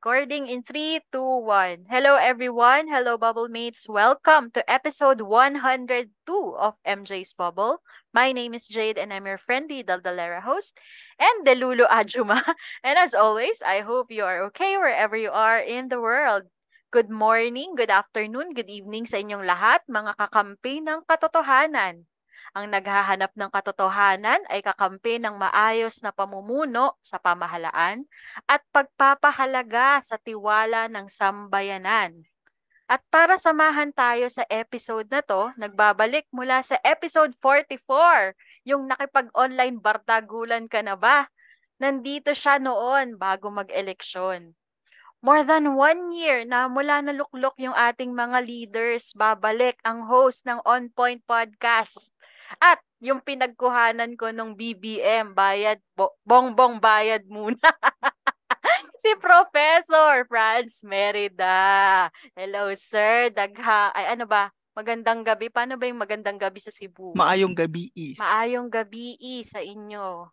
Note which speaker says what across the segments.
Speaker 1: Recording in 3, 2, 1. Hello everyone. Hello Bubble Mates. Welcome to episode 102 of MJ's Bubble. My name is Jade and I'm your friendly Daldalera host and Delulu Ajuma. And as always, I hope you are okay wherever you are in the world. Good morning, good afternoon, good evening sa inyong lahat, mga kakampi ng katotohanan. Ang naghahanap ng katotohanan ay kakampi ng maayos na pamumuno sa pamahalaan at pagpapahalaga sa tiwala ng sambayanan. At para samahan tayo sa episode na to, nagbabalik mula sa episode 44, yung nakipag-online bardagulan ka na ba? Nandito siya noon bago mag-eleksyon. More than one year na mula na luklok yung ating mga leaders, babalik ang host ng On Point Podcast. At yung pinagkuhanan ko nung BBM, bayad, bo- bongbong bayad muna. si Professor Franz Merida. Hello, sir. Dagha. Ay, ano ba? Magandang gabi. Paano ba yung magandang gabi sa Cebu?
Speaker 2: Maayong gabi.
Speaker 1: Maayong gabi sa inyo.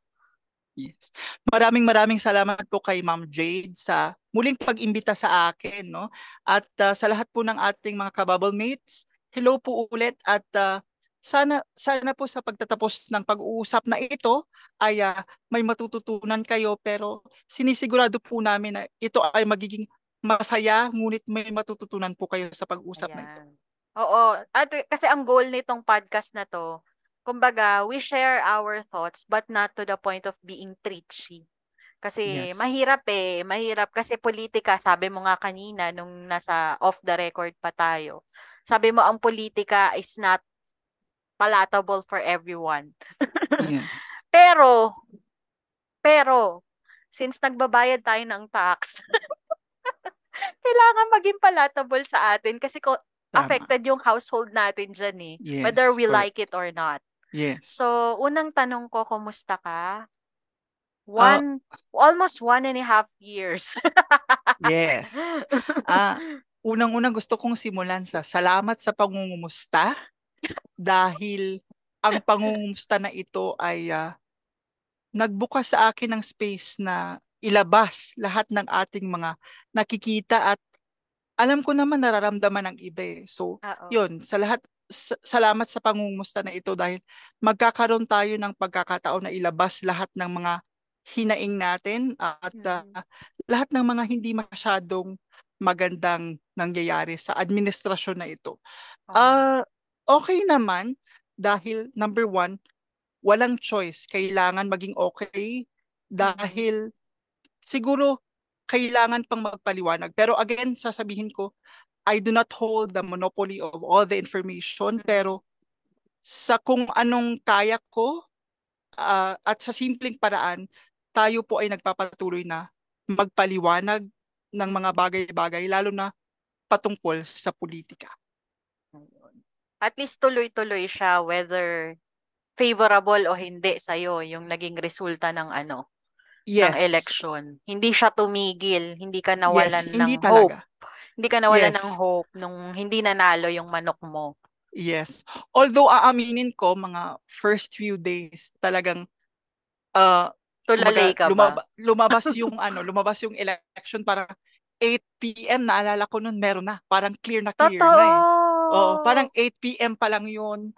Speaker 2: Yes. Maraming maraming salamat po kay Ma'am Jade sa muling pag-imbita sa akin, no? At uh, sa lahat po ng ating mga kabubble mates, hello po ulit at uh, sana sana po sa pagtatapos ng pag-uusap na ito ay uh, may matututunan kayo pero sinisigurado po namin na ito ay magiging masaya ngunit may matututunan po kayo sa pag-usap Ayan. na ito.
Speaker 1: Oo, at kasi ang goal nitong podcast na to kumbaga, we share our thoughts but not to the point of being preachy. Kasi yes. mahirap eh, mahirap kasi politika, sabi mo nga kanina nung nasa off the record pa tayo. Sabi mo ang politika is not palatable for everyone.
Speaker 2: yes.
Speaker 1: Pero pero since nagbabayad tayo ng tax, kailangan maging palatable sa atin kasi ko Tama. affected yung household natin dyan eh. Yes, whether we correct. like it or not.
Speaker 2: Yes.
Speaker 1: So, unang tanong ko, kumusta ka? Ah, one, uh, almost one and a half years.
Speaker 2: yes. Uh, unang-unang gusto kong simulan sa salamat sa pangungumusta dahil ang pangungumusta na ito ay uh, nagbukas sa akin ng space na ilabas lahat ng ating mga nakikita at alam ko naman nararamdaman ng iba eh. So, Uh-oh. yun, sa lahat salamat sa pangungumusta na ito dahil magkakaroon tayo ng pagkakataon na ilabas lahat ng mga hinaing natin at uh, lahat ng mga hindi masyadong magandang nangyayari sa administrasyon na ito. Uh, okay naman dahil number one, walang choice. Kailangan maging okay dahil siguro kailangan pang magpaliwanag. Pero again, sasabihin ko, I do not hold the monopoly of all the information, pero sa kung anong kaya ko uh, at sa simpleng paraan, tayo po ay nagpapatuloy na magpaliwanag ng mga bagay-bagay, lalo na patungkol sa politika.
Speaker 1: At least tuloy-tuloy siya whether favorable o hindi sa iyo yung naging resulta ng ano yes. ng election. Hindi siya tumigil, hindi ka nawalan yes, hindi ng talaga. hope. Hindi ka nawalan yes. ng hope nung hindi nanalo yung manok mo.
Speaker 2: Yes. Although aaminin ko, mga first few days, talagang uh,
Speaker 1: Tulalay ka lumaba-
Speaker 2: ba? lumabas yung ano, lumabas yung election para 8 p.m. naalala ko noon meron na. Parang clear na clear
Speaker 1: Totoo.
Speaker 2: na eh. Oo, parang 8 p.m. pa lang yun.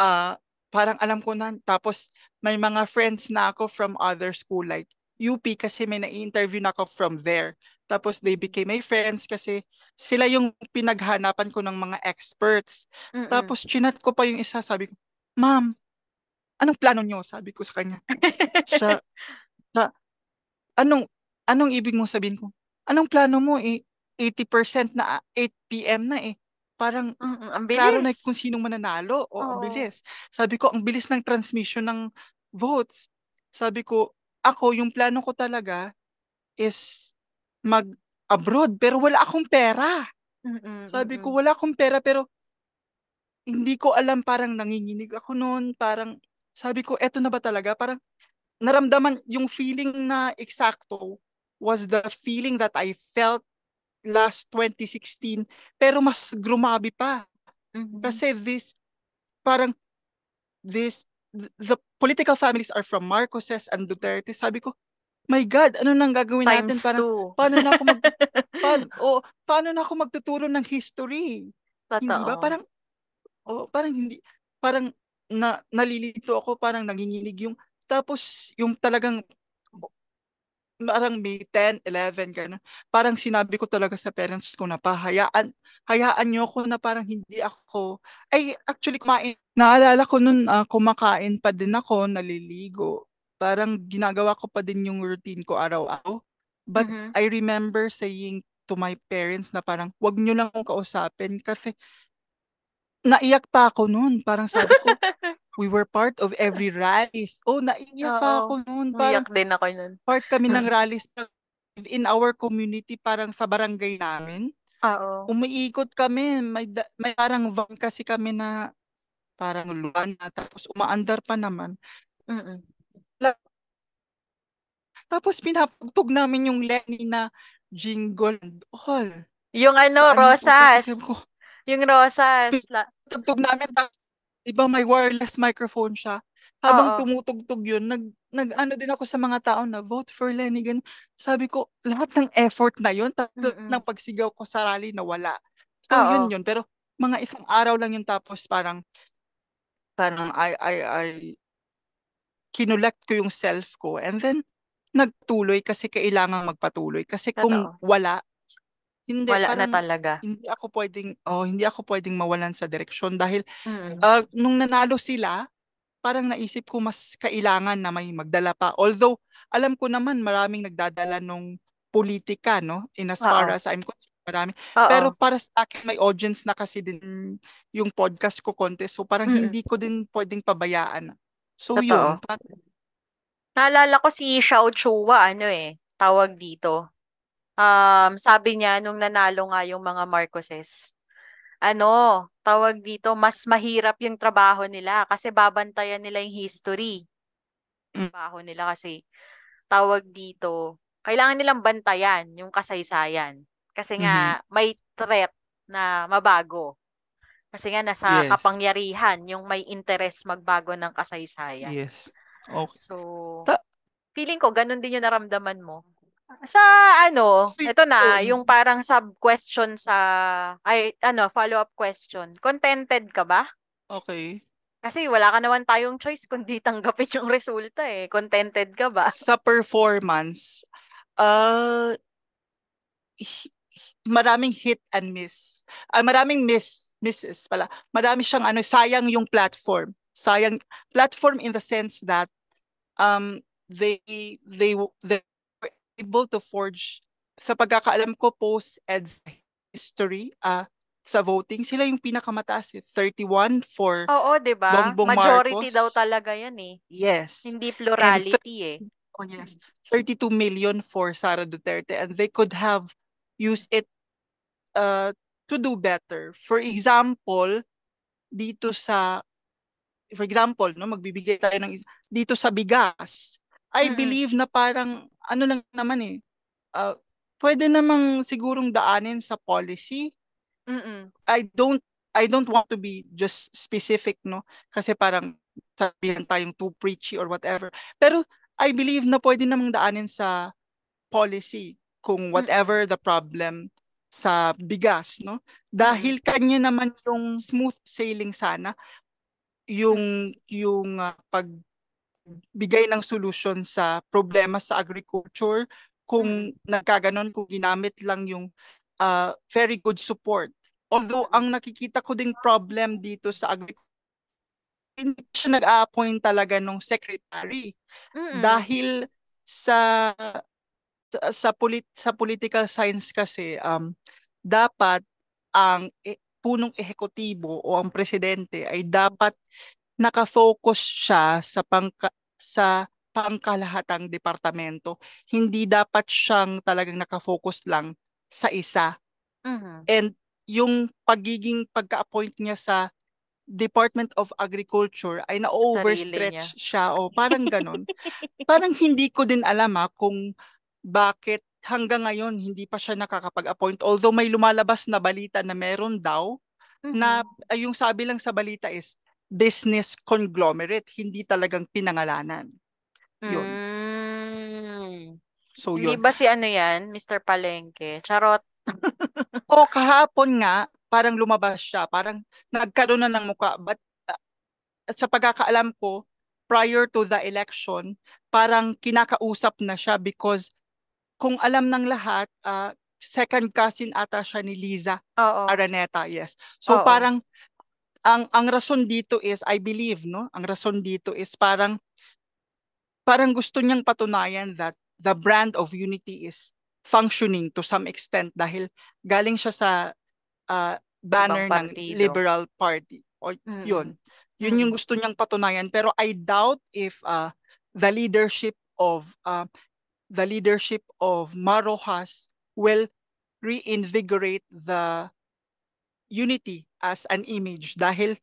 Speaker 2: Uh, parang alam ko na. Tapos may mga friends na ako from other school like UP kasi may na-interview na ako from there. Tapos they became my friends kasi sila yung pinaghanapan ko ng mga experts. Mm-mm. Tapos chinat ko pa yung isa, sabi ko, Ma'am, anong plano nyo? Sabi ko sa kanya. siya, siya, anong, anong ibig mong sabihin ko? Anong plano mo? Eh, 80% na 8 p.m. na eh. Parang,
Speaker 1: Mm-mm, ang bilis.
Speaker 2: klaro na kung sinong mananalo. O, Oo. ang bilis. Sabi ko, ang bilis ng transmission ng votes. Sabi ko, ako, yung plano ko talaga is mag-abroad pero wala akong pera.
Speaker 1: Mm,
Speaker 2: Sabi ko,
Speaker 1: mm.
Speaker 2: wala akong pera pero hindi ko alam, parang nanginginig ako noon. Parang sabi ko, eto na ba talaga? Parang naramdaman yung feeling na eksakto was the feeling that I felt last 2016 pero mas grumabi pa.
Speaker 1: Mhm.
Speaker 2: Kasi this, parang this, th- the political families are from Marcoses and Duterte. Sabi ko, my God, ano nang gagawin natin?
Speaker 1: Times
Speaker 2: Parang,
Speaker 1: two.
Speaker 2: paano na ako mag, paano, oh, paano na ako magtuturo ng history? Hindi ba?
Speaker 1: Totoo.
Speaker 2: Parang, oh, parang hindi, parang na, nalilito ako, parang nanginginig yung, tapos yung talagang, parang May 10, 11, gano'n. Parang sinabi ko talaga sa parents ko na pahayaan, hayaan niyo ako na parang hindi ako, ay actually kumain, naalala ko nun, ah, kumakain pa din ako, naliligo. Parang ginagawa ko pa din yung routine ko araw-araw. But
Speaker 1: Mhm.
Speaker 2: I remember saying to my parents na parang, wag niyo lang kausapin kasi naiyak pa ako noon. Parang sabi ko, we were part of every rallies. Oh, naiyak pa ako noon.
Speaker 1: Umiyak din ako nun.
Speaker 2: part kami ng rallies in our community, parang sa barangay namin.
Speaker 1: Oo.
Speaker 2: Umiikot kami. May, may parang van kasi kami na parang luwan na. Tapos umaandar pa naman.
Speaker 1: Mm.
Speaker 2: Tapos pinapagtog namin yung Lenny na jingle and all.
Speaker 1: Yung ano,
Speaker 2: Sa ano ko, tapos
Speaker 1: rosas.
Speaker 2: sabi ko,
Speaker 1: Yung rosas.
Speaker 2: Tugtog namin, tapos, iba may wireless microphone siya. Habang
Speaker 1: Oo.
Speaker 2: tumutugtog yun, nag, nag ano din ako sa mga tao na vote for Lenny. Ganun. Sabi ko, lahat ng effort na yun, tapos
Speaker 1: Mm-mm.
Speaker 2: ng pagsigaw ko sa rally na wala. So
Speaker 1: Oo.
Speaker 2: yun yun. Pero mga isang araw lang yun tapos parang, parang I, I, I, kinulect ko yung self ko. And then, nagtuloy kasi kailangan magpatuloy. Kasi kung
Speaker 1: Totoo.
Speaker 2: wala, hindi,
Speaker 1: Wala na
Speaker 2: parang,
Speaker 1: talaga.
Speaker 2: hindi ako pwedeng, oh, hindi ako pwedeng mawalan sa direksyon dahil
Speaker 1: Mm.
Speaker 2: ah, nung nanalo sila, parang naisip ko mas kailangan na may magdala pa. Although, alam ko naman maraming nagdadala nung politika, no? In as far
Speaker 1: Oo.
Speaker 2: as I'm concerned, marami.
Speaker 1: Oo.
Speaker 2: Pero para sa akin, may audience na kasi din yung podcast ko contest. So parang
Speaker 1: Mm.
Speaker 2: hindi ko din pwedeng pabayaan. So
Speaker 1: Totoo.
Speaker 2: yun, parang,
Speaker 1: Naalala ko si Xiao Chua, ano eh, tawag dito. Um, sabi niya nung nanalo nga yung mga Marcoses, ano, tawag dito, mas mahirap yung trabaho nila kasi babantayan nila yung history.
Speaker 2: Mm.
Speaker 1: Trabaho nila kasi tawag dito, kailangan nilang bantayan yung kasaysayan. Kasi nga may threat na mabago. Kasi nga nasa
Speaker 2: Yes.
Speaker 1: kapangyarihan yung may interest magbago ng kasaysayan.
Speaker 2: yes. Okay.
Speaker 1: So,
Speaker 2: Ta-
Speaker 1: feeling ko ganun din yung naramdaman mo. Sa ano, ito na,
Speaker 2: yun.
Speaker 1: yung parang sub-question sa, ay, ano, follow-up question. Contented ka ba?
Speaker 2: Okay.
Speaker 1: Kasi wala ka naman tayong choice kundi tanggapin yung resulta eh. Contented ka ba?
Speaker 2: Sa performance, uh, maraming hit and miss. Ah, maraming miss, misses pala. Marami siyang ano, sayang yung platform. Sayang platform in the sense that um they they they able to forge sa pagkakaalam ko post eds history ah sa voting sila yung pinakamataas eh, 31 for
Speaker 1: Oo, 'di ba?
Speaker 2: Bongbong
Speaker 1: Majority
Speaker 2: Marcos.
Speaker 1: daw talaga yan eh.
Speaker 2: yes
Speaker 1: Hindi plurality eh.
Speaker 2: Oh, yes. 32 million for Sara Duterte and they could have used it uh, to do better. For example, dito sa for example, no, magbibigay tayo ng dito sa bigas. I
Speaker 1: Mm-mm.
Speaker 2: believe na parang ano lang naman eh. Uh, pwede namang sigurong daanin sa policy.
Speaker 1: Mm-mm.
Speaker 2: I don't I don't want to be just specific, no? Kasi parang sabihin tayong too preachy or whatever. Pero I believe na pwede namang daanin sa policy kung whatever the problem sa bigas, no? Dahil kanya naman yung smooth sailing sana yung yung ah, pagbigay ng solusyon sa problema sa agriculture kung nagkaganon kung ginamit lang yung ah, very good support. Although ang nakikita ko ding problem dito sa agriculture hindi siya nag-a-appoint talaga ng secretary
Speaker 1: Mm-mm.
Speaker 2: dahil sa sa, sa, polit, sa political science kasi um dapat ang e- punong ehekutibo o ang presidente ay dapat nakafocus siya sa pangka, sa pangkalahatang departamento. Hindi dapat siyang talagang nakafocus lang sa isa.
Speaker 1: Mhm.
Speaker 2: And yung pagiging pagka-appoint niya sa Department of Agriculture ay na-overstretch siya o parang ganon. parang hindi ko din alam ha, kung bakit hanggang ngayon hindi pa siya nakakapag-appoint. Although may lumalabas na balita na meron daw mm-hmm. na yung sabi lang sa balita is business conglomerate, hindi talagang pinangalanan. Yun.
Speaker 1: Mm. So Hindi yun. ba si ano yan, Mr. Palengke? Charot.
Speaker 2: o kahapon nga, parang lumabas siya, parang nagkaroon na ng mukha. But uh, sa pagkakaalam ko, prior to the election, parang kinakausap na siya because kung alam ng lahat, uh, second cousin ata siya ni Liza Oo. Araneta, yes. So Oo. parang ang ang rason dito is I believe no, ang rason dito is parang parang gusto niyang patunayan that the brand of unity is functioning to some extent dahil galing siya sa uh, banner ng Liberal Party. O mm-hmm. yun. Yun mm-hmm. yung gusto niyang patunayan pero I doubt if uh, the leadership of uh, the leadership of Marojas will reinvigorate the unity as an image dahil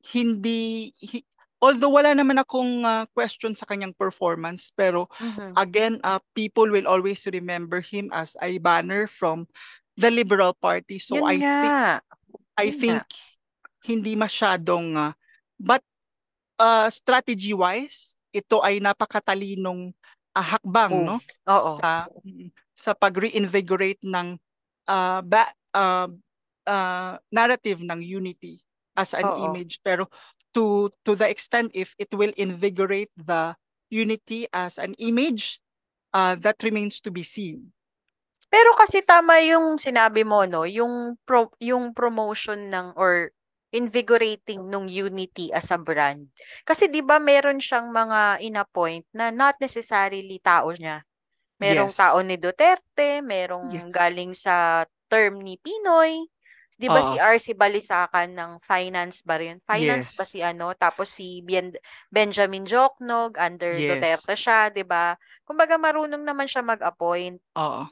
Speaker 2: hindi hi, although wala naman akong uh, question sa kanyang performance pero mm-hmm. again uh, people will always remember him as a banner from the Liberal Party so Yun I nga. think I Yun think nga. hindi masyadong uh, but uh, strategy wise ito ay napakatalinong uh, hakbang Move. no Oo. sa sa pag-reinvigorate ng uh, ba, uh, uh, narrative ng unity as an Oo. image pero to to the extent if it will invigorate the unity as an image uh, that remains to be seen
Speaker 1: pero kasi tama yung sinabi mo no yung pro, yung promotion ng or invigorating nung unity as a brand kasi 'di ba meron siyang mga inappoint na not necessarily tao niya merong yes. tao ni Duterte merong yeah. galing sa term ni Pinoy 'Di ba si RC Balisacan ng finance ba rin? Finance ba si ano? Tapos si Ben Benjamin Joknog under Yes. Duterte siya, 'di ba? Kumbaga marunong naman siya mag-appoint.
Speaker 2: Oo.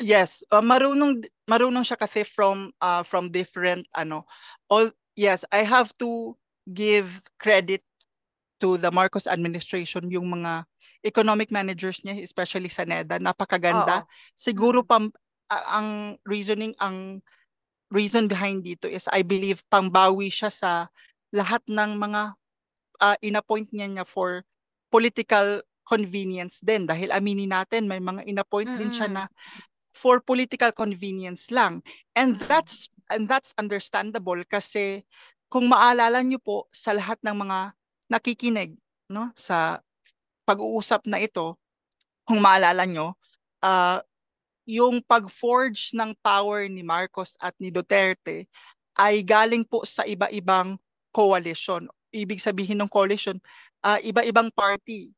Speaker 2: Yes, uh, marunong marunong siya kasi from uh, from different ano all yes, I have to give credit to the Marcos administration yung mga economic managers niya especially sa NEDA napakaganda. Oo. Siguro Mm. pam a- ang reasoning ang reason behind dito is I believe pangbawi siya sa lahat ng mga uh, inappoint niya niya for political convenience din. Dahil aminin natin may mga inappoint mm-hmm. din siya na for political convenience lang. And that's and that's understandable kasi kung maalala niyo po sa lahat ng mga nakikinig no sa pag-uusap na ito kung maalala niyo uh, yung pag-forge ng power ni Marcos at ni Duterte ay galing po sa iba-ibang coalition. Ibig sabihin ng coalition, uh, iba-ibang party.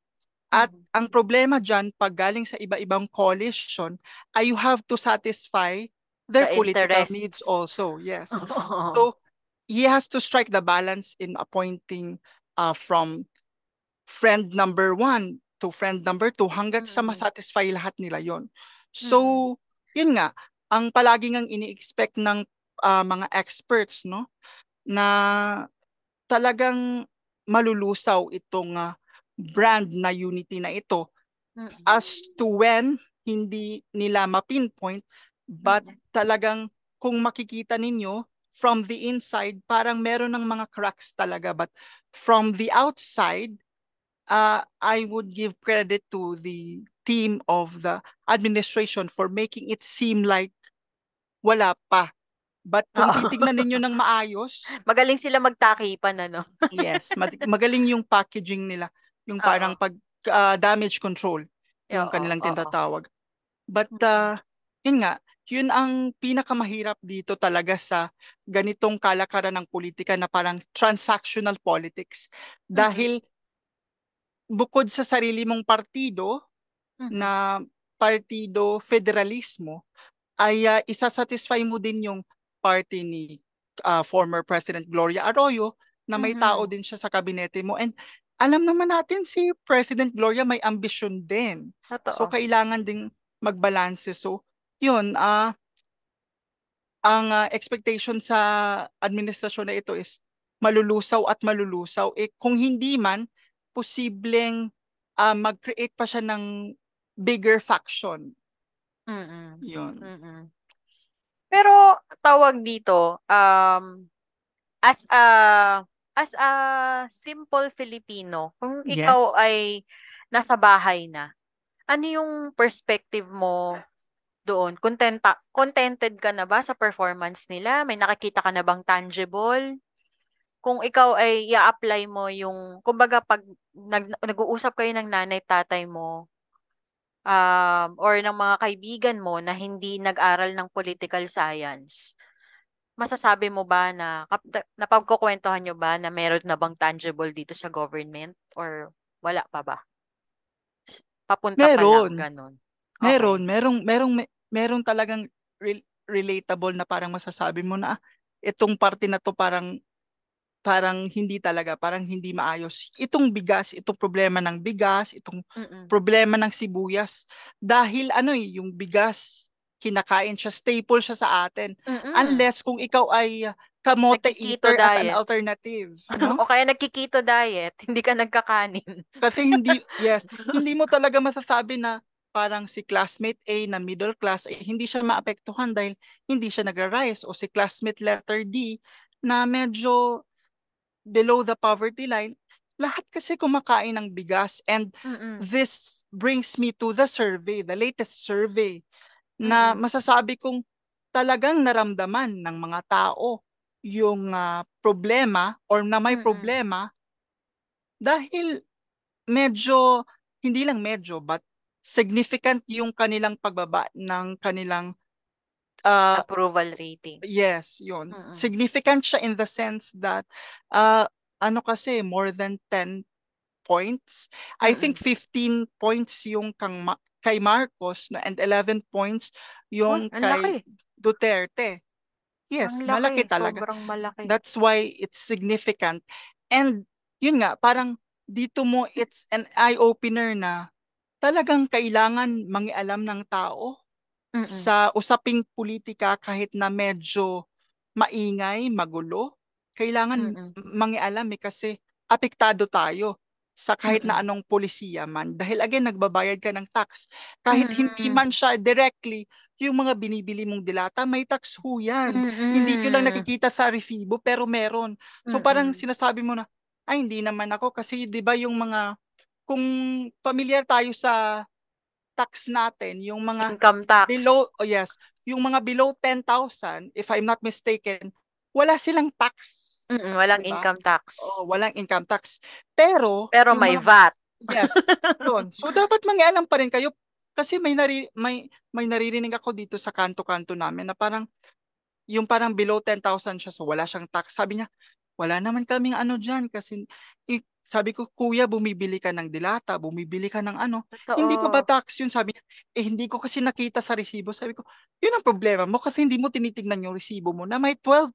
Speaker 2: At mm-hmm. ang problema dyan, pag galing sa iba-ibang coalition, ay you have to satisfy their the political interests. needs also. Yes. so, he has to strike the balance in appointing uh, from friend number one to friend number two hanggat mm-hmm. sa masatisfy lahat nila yon So, yun nga, ang palagi ngang ini-expect ng uh, mga experts, no, na talagang malulusaw itong uh, brand na unity na ito as to when hindi nila ma-pinpoint but talagang kung makikita ninyo from the inside parang meron ng mga cracks talaga. But from the outside uh, I would give credit to the team of the administration for making it seem like wala pa. But kung Oo. titignan ninyo ng maayos,
Speaker 1: Magaling sila magtakipan, ano?
Speaker 2: yes, magaling yung packaging nila, yung parang pag ah, damage control, yung Oo, kanilang tinatawag. But uh, yun nga, yun ang pinakamahirap dito talaga sa ganitong kalakaran ng politika na parang transactional politics. Mm. Dahil bukod sa sarili mong partido, Mm. na partido federalismo ay uh, isasatisfy mo din yung party ni uh, former President Gloria Arroyo na may mm-hmm. tao din siya sa kabinete mo and alam naman natin si President Gloria may ambisyon din. Totoo. So kailangan ding magbalanse. So yun, uh, ang uh, expectation sa administrasyon na ito is malulusaw at malulusaw. Eh, kung hindi man, posibleng uh, mag-create pa siya ng bigger faction.
Speaker 1: Mm-mm.
Speaker 2: Yun.
Speaker 1: Mm-mm. Pero tawag dito, um, as a as a simple Filipino, kung
Speaker 2: Yes.
Speaker 1: ikaw ay nasa bahay na, ano yung perspective mo doon? Contenta, contented ka na ba sa performance nila? May nakikita ka na bang tangible? Kung ikaw ay i-apply mo yung, kumbaga pag nag, nag-uusap kayo ng nanay tatay mo, um, or ng mga kaibigan mo na hindi nag-aral ng political science, masasabi mo ba na, napagkukwentuhan nyo ba na meron na bang tangible dito sa government? Or wala pa ba? Papunta pa
Speaker 2: Meron.
Speaker 1: lang, ganun.
Speaker 2: Meron,
Speaker 1: Okay.
Speaker 2: merong merong me- merong talagang rel- relatable na parang masasabi mo na ah, itong parte na to parang parang hindi talaga, parang hindi maayos. Itong bigas, itong problema ng bigas, itong
Speaker 1: Mm-mm.
Speaker 2: problema ng sibuyas dahil ano eh, yung bigas kinakain siya, staple siya sa atin.
Speaker 1: Mm-mm.
Speaker 2: Unless kung ikaw ay kamote eater as an
Speaker 1: diet.
Speaker 2: alternative, no?
Speaker 1: o kaya nagkikito diet, hindi ka nagkakanin.
Speaker 2: Kasi hindi, yes, hindi mo talaga masasabi na parang si classmate A na middle class, eh, hindi siya maapektuhan dahil hindi siya nagra-rise. O si classmate letter D na medyo below the poverty line, lahat kasi kumakain ng bigas. And
Speaker 1: Mm-mm.
Speaker 2: this brings me to the survey, the latest survey, na
Speaker 1: Mm-mm.
Speaker 2: masasabi kong talagang naramdaman ng mga tao yung ah, problema or na may
Speaker 1: Mm-mm.
Speaker 2: problema dahil medyo, hindi lang medyo, but significant yung kanilang pagbaba ng kanilang, uh,
Speaker 1: Approval rating.
Speaker 2: yes, yun.
Speaker 1: Mm-mm.
Speaker 2: Significant siya in the sense that, uh, ano kasi, more than 10 points. I think 15 points yung kang Ma- kay Marcos no, and 11 points yung
Speaker 1: ang
Speaker 2: kay
Speaker 1: laki.
Speaker 2: Duterte. Yes,
Speaker 1: Ang
Speaker 2: malaki
Speaker 1: laki.
Speaker 2: talaga.
Speaker 1: Sobrang malaki.
Speaker 2: That's why it's significant. And yun nga, parang dito mo it's an eye-opener na talagang kailangan mangialam ng tao
Speaker 1: Mm-mm.
Speaker 2: sa usaping politika kahit na medyo maingay, magulo. Kailangan
Speaker 1: Mm-mm.
Speaker 2: mangialam eh kasi apektado tayo sa kahit na
Speaker 1: Mm-mm.
Speaker 2: anong polisiya man. Dahil again, nagbabayad ka ng tax. Kahit hindi
Speaker 1: Mm-mm.
Speaker 2: man siya directly, yung mga binibili mong dilata, may tax ho yan. Hindi nyo lang
Speaker 1: Mm-mm.
Speaker 2: nakikita sa resibo pero meron. So parang
Speaker 1: Mm-mm.
Speaker 2: sinasabi mo na, ay hindi naman ako kasi 'di ba yung mga kung familiar tayo sa tax natin, yung mga
Speaker 1: Income tax.
Speaker 2: below oh yes, yung mga below 10,000 if I'm not mistaken, wala silang tax.
Speaker 1: Mm-mm. Walang
Speaker 2: 'di ba?
Speaker 1: income tax.
Speaker 2: Oo, walang income tax. Pero
Speaker 1: Pero may
Speaker 2: mga
Speaker 1: VAT.
Speaker 2: yes, yun. So dapat mangialam pa rin kayo kasi may nari, may may naririnig ako dito sa kanto-kanto namin na parang yung parang below 10,000 siya so wala siyang tax. Sabi niya, wala naman kaming ano diyan kasi sabi ko, kuya, bumibili ka ng dilata, bumibili ka ng ano. Hindi pa ba
Speaker 1: Totoo.
Speaker 2: tax yun? Sabi niya, eh hindi ko kasi nakita sa resibo. Sabi ko, yun ang problema mo kasi hindi mo tinitignan yung resibo mo na may 12%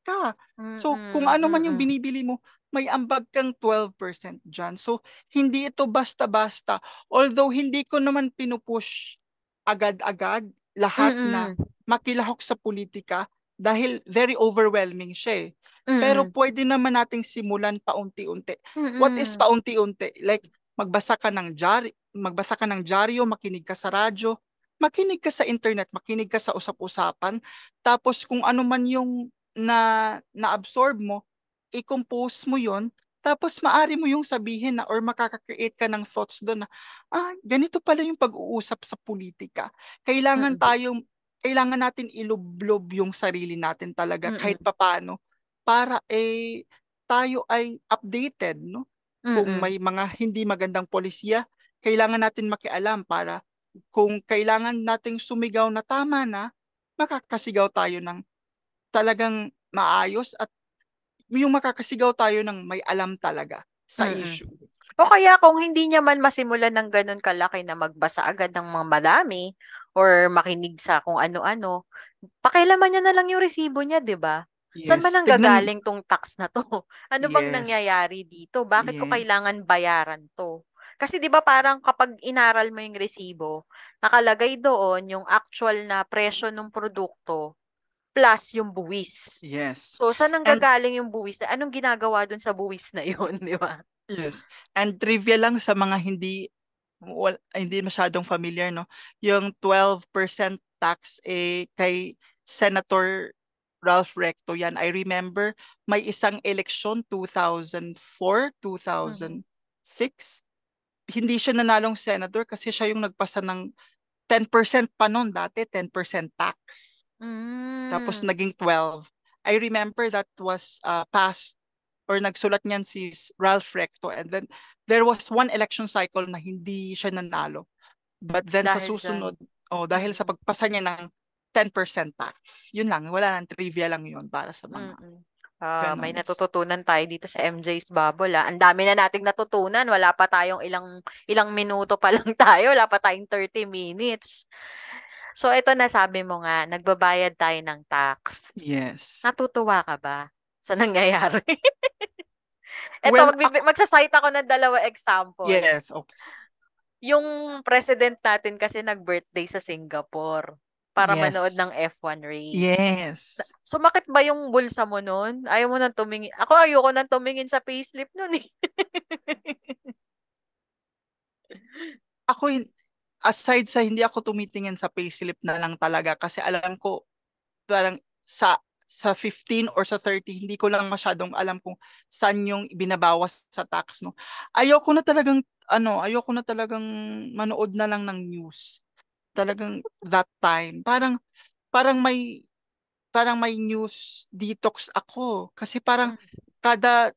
Speaker 2: ka. So kung ano man yung binibili mo, may ambag kang 12% dyan. So hindi ito basta-basta. Although hindi ko naman pinupush agad-agad lahat na
Speaker 1: Mm-mm.
Speaker 2: makilahok sa politika dahil very overwhelming siya eh. Pero
Speaker 1: Mm-mm.
Speaker 2: pwede naman nating simulan paunti-unti. What is
Speaker 1: Mm-mm.
Speaker 2: paunti-unti? Like magbasa ka ng diary, magbasa ka ng dyaryo, makinig ka sa radyo, makinig ka sa internet, makinig ka sa usap-usapan, tapos kung ano man yung na na-absorb mo, i-compose mo yon tapos maari mo yung sabihin na or makaka-create ka ng thoughts doon na ah, ganito pala yung pag-uusap sa politika. Kailangan
Speaker 1: Mm-mm.
Speaker 2: tayong kailangan natin ilublob yung sarili natin talaga kahit
Speaker 1: Mm-mm.
Speaker 2: papaano para eh tayo ay updated, no? Kung
Speaker 1: Mm-mm.
Speaker 2: may mga hindi magandang polisiya, kailangan natin makialam para kung kailangan nating sumigaw na tama na, makakasigaw tayo ng talagang maayos at yung makakasigaw tayo ng may alam talaga sa
Speaker 1: Mm-mm.
Speaker 2: issue.
Speaker 1: O kaya kung hindi niya man masimulan ng ganun kalaki na magbasa agad ng mga madami or makinig sa kung ano-ano, pakialaman niya na lang yung resibo niya, 'di ba? Saan
Speaker 2: Yes,
Speaker 1: nang
Speaker 2: tignan
Speaker 1: gagaling tong tax na to? Ano bang
Speaker 2: yes,
Speaker 1: nangyayari dito? Bakit ko
Speaker 2: yes,
Speaker 1: kailangan bayaran to? Kasi 'di ba parang kapag inaral mo yung resibo, nakalagay doon yung actual na presyo ng produkto, plus yung buwis.
Speaker 2: Yes.
Speaker 1: So, saan
Speaker 2: And
Speaker 1: nanggagaling yung buwis? Anong ginagawa dun sa buwis na yun, di ba?
Speaker 2: yes. And trivia lang sa mga hindi wal, hindi masyadong familiar no. Yung 12% tax eh kay Senator Ralph Recto yan. I remember may isang election 2004, 2006. Hindi siya nanalong senator kasi siya yung nagpasa ng 10% pa noon dati, 10% tax. Tapos
Speaker 1: Mm.
Speaker 2: naging 12. I remember that was uh, passed or nagsulat niyan si Ralph Recto and then there was one election cycle na hindi siya nanalo. But then sa
Speaker 1: Dahil
Speaker 2: susunod,
Speaker 1: dyan.
Speaker 2: oh, dahil sa pagpasa niya ng 10% tax. Yun lang, wala nang trivia lang yun para sa mga
Speaker 1: Mm-mm. Ah, may natututunan tayo dito sa MJ's Bubble ah. Ang dami na nating natutunan. Wala pa tayong ilang ilang minuto pa lang tayo. Wala pa tayong 30 minutes. So ito na sabi mo nga, nagbabayad tayo ng tax.
Speaker 2: Yes.
Speaker 1: Natutuwa ka ba sa nangyayari? Ito,
Speaker 2: Well,
Speaker 1: magbibi- magsasite ako ng dalawa example.
Speaker 2: Yes, okay.
Speaker 1: Yung president natin kasi nag-birthday sa Singapore para
Speaker 2: Yes.
Speaker 1: manood ng F1 race.
Speaker 2: Yes.
Speaker 1: Sumakit ba yung bulsa mo nun? Ayaw mo nang tumingin. Ako ayoko nang tumingin sa payslip nun eh.
Speaker 2: Ako, aside sa hindi ako tumitingin sa payslip na lang talaga kasi alam ko parang sa sa 15 or sa 30, hindi ko lang masyadong alam kung saan yung binabawas sa tax, no. Ayoko na talagang, ano, ayoko na talagang manood na lang ng news. Talagang that time. Parang, parang may, parang may news detox ako. Kasi parang
Speaker 1: Mm.
Speaker 2: kada,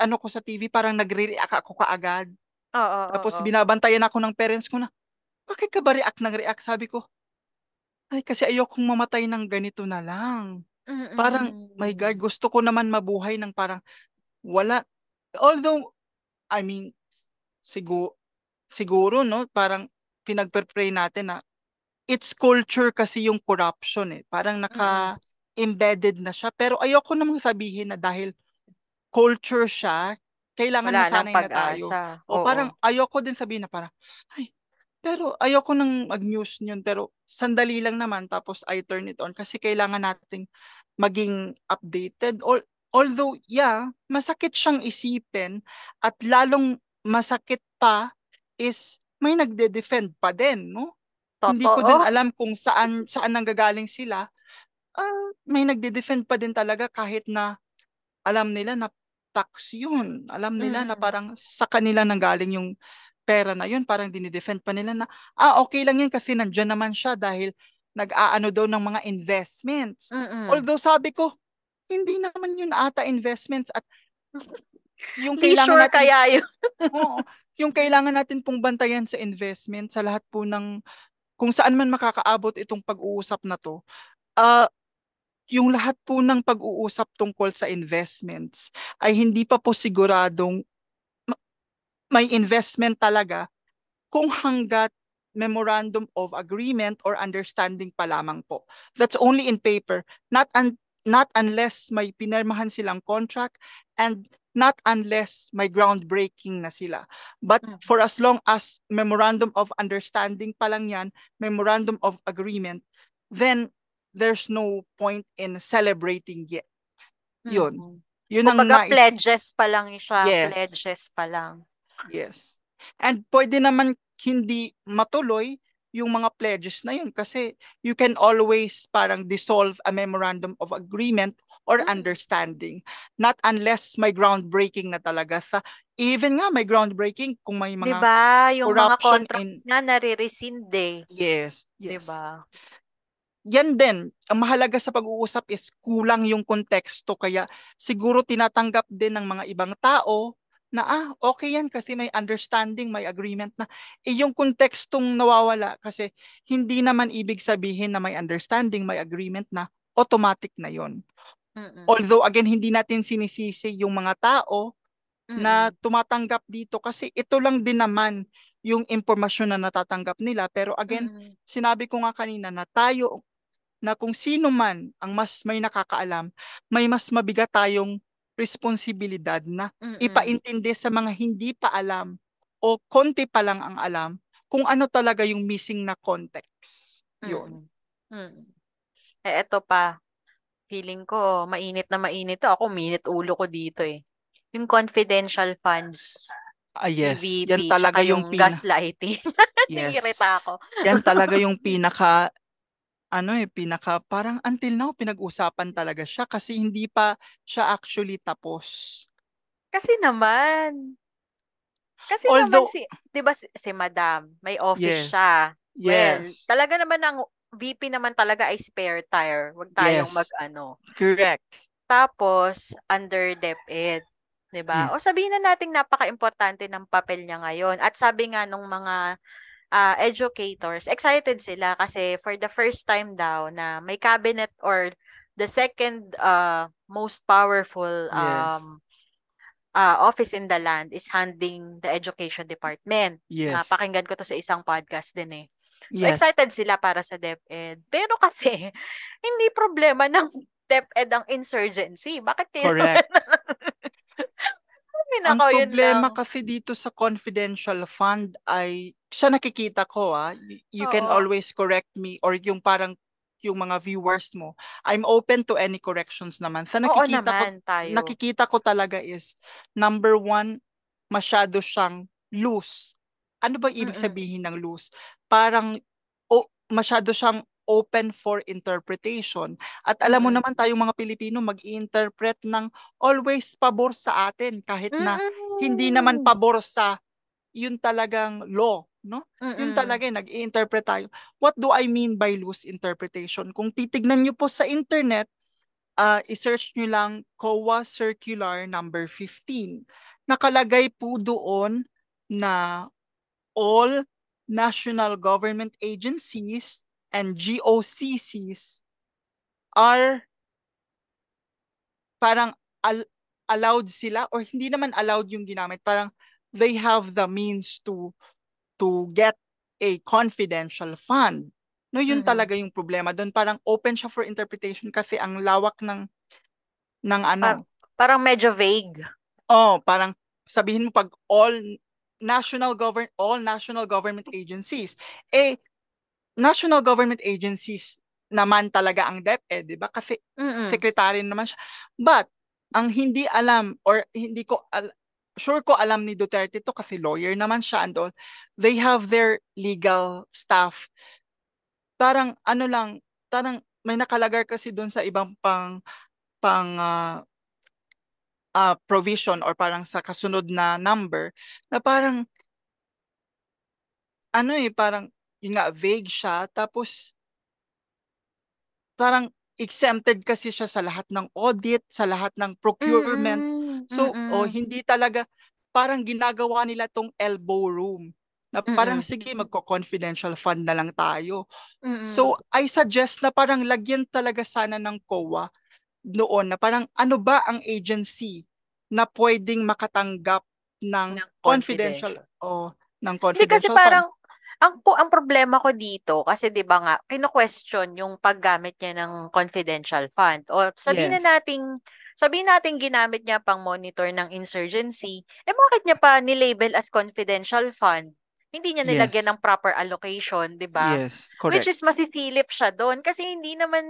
Speaker 2: ano ko sa TV, parang nagre-react ako kaagad.
Speaker 1: Oo,
Speaker 2: Tapos
Speaker 1: oo.
Speaker 2: binabantayan ako ng parents ko na, bakit ka ba react ng react? Sabi ko, ay kasi ayokong mamatay ng ganito na lang. Parang, my God,
Speaker 1: Mm-mm.
Speaker 2: gusto ko naman mabuhay ng parang wala. Although, I mean, siguro, siguro, no, parang pinagpe-pray natin na it's culture kasi yung corruption eh. Parang
Speaker 1: Mm-mm.
Speaker 2: naka-embedded na siya. Pero ayoko namang sabihin na dahil culture siya, kailangan
Speaker 1: Wala
Speaker 2: masanay na tayo. O
Speaker 1: Oo.
Speaker 2: parang ayoko din sabihin na parang, ay, pero ayoko nang mag-news yun. Pero sandali lang naman, tapos I turn it on kasi kailangan nating maging updated. Al- although, yeah, masakit siyang isipin at lalong masakit pa is may nagde-defend pa din, no? Hindi ko din
Speaker 1: Totoo.
Speaker 2: alam kung saan saan nanggagaling sila. Ah, may nagde-defend pa din talaga kahit na alam nila na tax yun. Alam nila na
Speaker 1: Mm-mm.
Speaker 2: parang sa kanila nanggaling yung pera na yun. Parang dinidefend pa nila na, ah, okay lang yun kasi nandyan naman siya dahil nag-aano daw ng mga investments.
Speaker 1: Mm-mm.
Speaker 2: Although sabi ko, hindi naman yun ata investments at yung kailangan
Speaker 1: sure
Speaker 2: natin
Speaker 1: kaya yun.
Speaker 2: Oo, yung kailangan natin pong bantayan sa investment sa lahat po ng kung saan man makakaabot itong pag-uusap na to. Ah, yung lahat po ng pag-uusap tungkol sa investments ay hindi pa po siguradong ma- may investment talaga kung hanggat memorandum of agreement or understanding pa lamang po. That's only in paper, not un- not unless may pinirmahan silang contract and not unless may groundbreaking na sila. But
Speaker 1: Mm.
Speaker 2: for as long as memorandum of understanding pa lang yan, memorandum of agreement, then there's no point in celebrating yet. Yun.
Speaker 1: Mm-mm.
Speaker 2: Yun ang
Speaker 1: Kumbaga
Speaker 2: nais-
Speaker 1: pledges pa lang siya.
Speaker 2: Yes.
Speaker 1: Pledges pa lang.
Speaker 2: Yes. And pwede naman hindi matuloy yung mga pledges na yun kasi you can always parang dissolve a memorandum of agreement or
Speaker 1: Mm.
Speaker 2: understanding. Not unless may groundbreaking na talaga sa even nga may groundbreaking kung may mga
Speaker 1: ba? Yung mga
Speaker 2: corruption
Speaker 1: contracts
Speaker 2: in-
Speaker 1: nga nare-rescind eh.
Speaker 2: yes, yes.
Speaker 1: ba?
Speaker 2: yan din, ang mahalaga sa pag-uusap is kulang yung konteksto kaya siguro tinatanggap din ng mga ibang tao na ah, okay yan kasi may understanding, may agreement na. Eh yung kontekstong nawawala kasi hindi naman ibig sabihin na may understanding, may agreement na automatic na yon.
Speaker 1: Mm-mm.
Speaker 2: Although again, hindi natin sinisisi yung mga tao na
Speaker 1: Mm-mm.
Speaker 2: tumatanggap dito kasi ito lang din naman yung impormasyon na natatanggap nila. Pero again,
Speaker 1: Mm-mm.
Speaker 2: sinabi ko nga kanina na tayo na kung sino man ang mas may nakakaalam, may mas mabigat tayong responsibilidad na
Speaker 1: Mm-mm.
Speaker 2: ipaintindi sa mga hindi pa alam o konti pa lang ang alam kung ano talaga yung missing na context. Yun.
Speaker 1: Mm-mm. Mm. Eh, eto pa. feeling ko mainit na mainit. Ako, minit ulo ko dito eh. Yung confidential funds.
Speaker 2: Ah, yes.
Speaker 1: EVP,
Speaker 2: Yan talaga yung
Speaker 1: yung
Speaker 2: pina-
Speaker 1: gaslighting.
Speaker 2: Yes.
Speaker 1: Ako.
Speaker 2: Yan talaga yung pinaka ano eh, pinaka parang until now pinag-usapan talaga siya kasi hindi pa siya actually tapos.
Speaker 1: Kasi naman, kasi
Speaker 2: Although-
Speaker 1: naman si, 'di ba si, si Madam, may office
Speaker 2: Yes.
Speaker 1: siya. Well,
Speaker 2: Yes.
Speaker 1: talaga naman ang VP naman talaga ay spare tire. Huwag tayong
Speaker 2: Yes.
Speaker 1: mag-ano.
Speaker 2: Correct.
Speaker 1: Tapos, under DepEd. 'di ba?
Speaker 2: Yeah.
Speaker 1: O sabihin na nating napaka-importante ng papel niya ngayon. At sabi nga nung mga ah, educators, excited sila kasi for the first time daw na may cabinet or the second uh, most powerful
Speaker 2: Yes.
Speaker 1: um ah, office in the land is handling the education department.
Speaker 2: Yes.
Speaker 1: Napakinggan ko to sa isang podcast din eh. So
Speaker 2: Yes.
Speaker 1: excited sila para sa DepEd. Pero kasi hindi problema ng DepEd ang insurgency. Bakit kayo
Speaker 2: Correct. Ang problema kasi dito sa confidential fund ay sa nakikita ko ah, you can
Speaker 1: Oo.
Speaker 2: always correct me or yung parang yung mga viewers mo. I'm open to any corrections naman. Sa
Speaker 1: Oo
Speaker 2: nakikita ko
Speaker 1: naman tayo.
Speaker 2: nakikita ko talaga is number one, masyado siyang loose. Ano ba ibig
Speaker 1: Mm-mm.
Speaker 2: sabihin ng loose? Parang o, masyado siyang open for interpretation. At alam mo
Speaker 1: Mm-mm.
Speaker 2: naman tayong mga Pilipino mag-i-interpret ng always pabor sa atin kahit na hindi naman pabor sa yun talagang law, no? Yun
Speaker 1: Mm-mm.
Speaker 2: talaga eh, nag-i-interpret tayo. What do I mean by loose interpretation? Kung titignan nyo po sa internet, ah i-search nyo lang COA Circular number 15. Nakalagay po doon na all national government agencies and GOCCs are parang al- allowed sila or hindi naman allowed yung ginamit parang they have the means to to get a confidential fund no yun
Speaker 1: Mhm.
Speaker 2: talaga yung problema doon parang open siya for interpretation kasi ang lawak ng ng ano
Speaker 1: Parang medyo vague.
Speaker 2: oh parang sabihin mo pag all national government all national government agencies eh national government agencies naman talaga ang DepEd, di ba? Kasi
Speaker 1: Mm-mm.
Speaker 2: secretary naman siya. But, ang hindi alam or hindi ko, al- sure ko alam ni Duterte to kasi lawyer naman siya and all, they have their legal staff. Parang ano lang, parang may nakalagar kasi doon sa ibang pang pang ah, ah, provision or parang sa kasunod na number na parang ano eh, parang yun nga, vague siya. Tapos, parang exempted kasi siya sa lahat ng audit, sa lahat ng procurement.
Speaker 1: Mm-mm.
Speaker 2: So, oh,
Speaker 1: Mm-mm.
Speaker 2: hindi talaga, parang ginagawa nila tong elbow room. Na parang,
Speaker 1: Mm-mm.
Speaker 2: sige, magko-confidential fund na lang tayo.
Speaker 1: Mm-mm.
Speaker 2: So, I suggest na parang lagyan talaga sana ng COA noon na parang ano ba ang agency na pwedeng makatanggap ng,
Speaker 1: Ng
Speaker 2: confidential,
Speaker 1: confidential.
Speaker 2: o ng
Speaker 1: Hindi kasi
Speaker 2: confidential fund.
Speaker 1: parang ang po ang problema ko dito kasi 'di ba nga kino-question yung paggamit niya ng confidential fund. O sabihin
Speaker 2: Yes.
Speaker 1: na nating sabihin nating ginamit niya pang monitor ng insurgency, eh bakit niya pa nilabel as confidential fund? Hindi niya nilagyan
Speaker 2: Yes.
Speaker 1: ng proper allocation, 'di ba?
Speaker 2: Yes, correct.
Speaker 1: Which is masisilip siya doon kasi hindi naman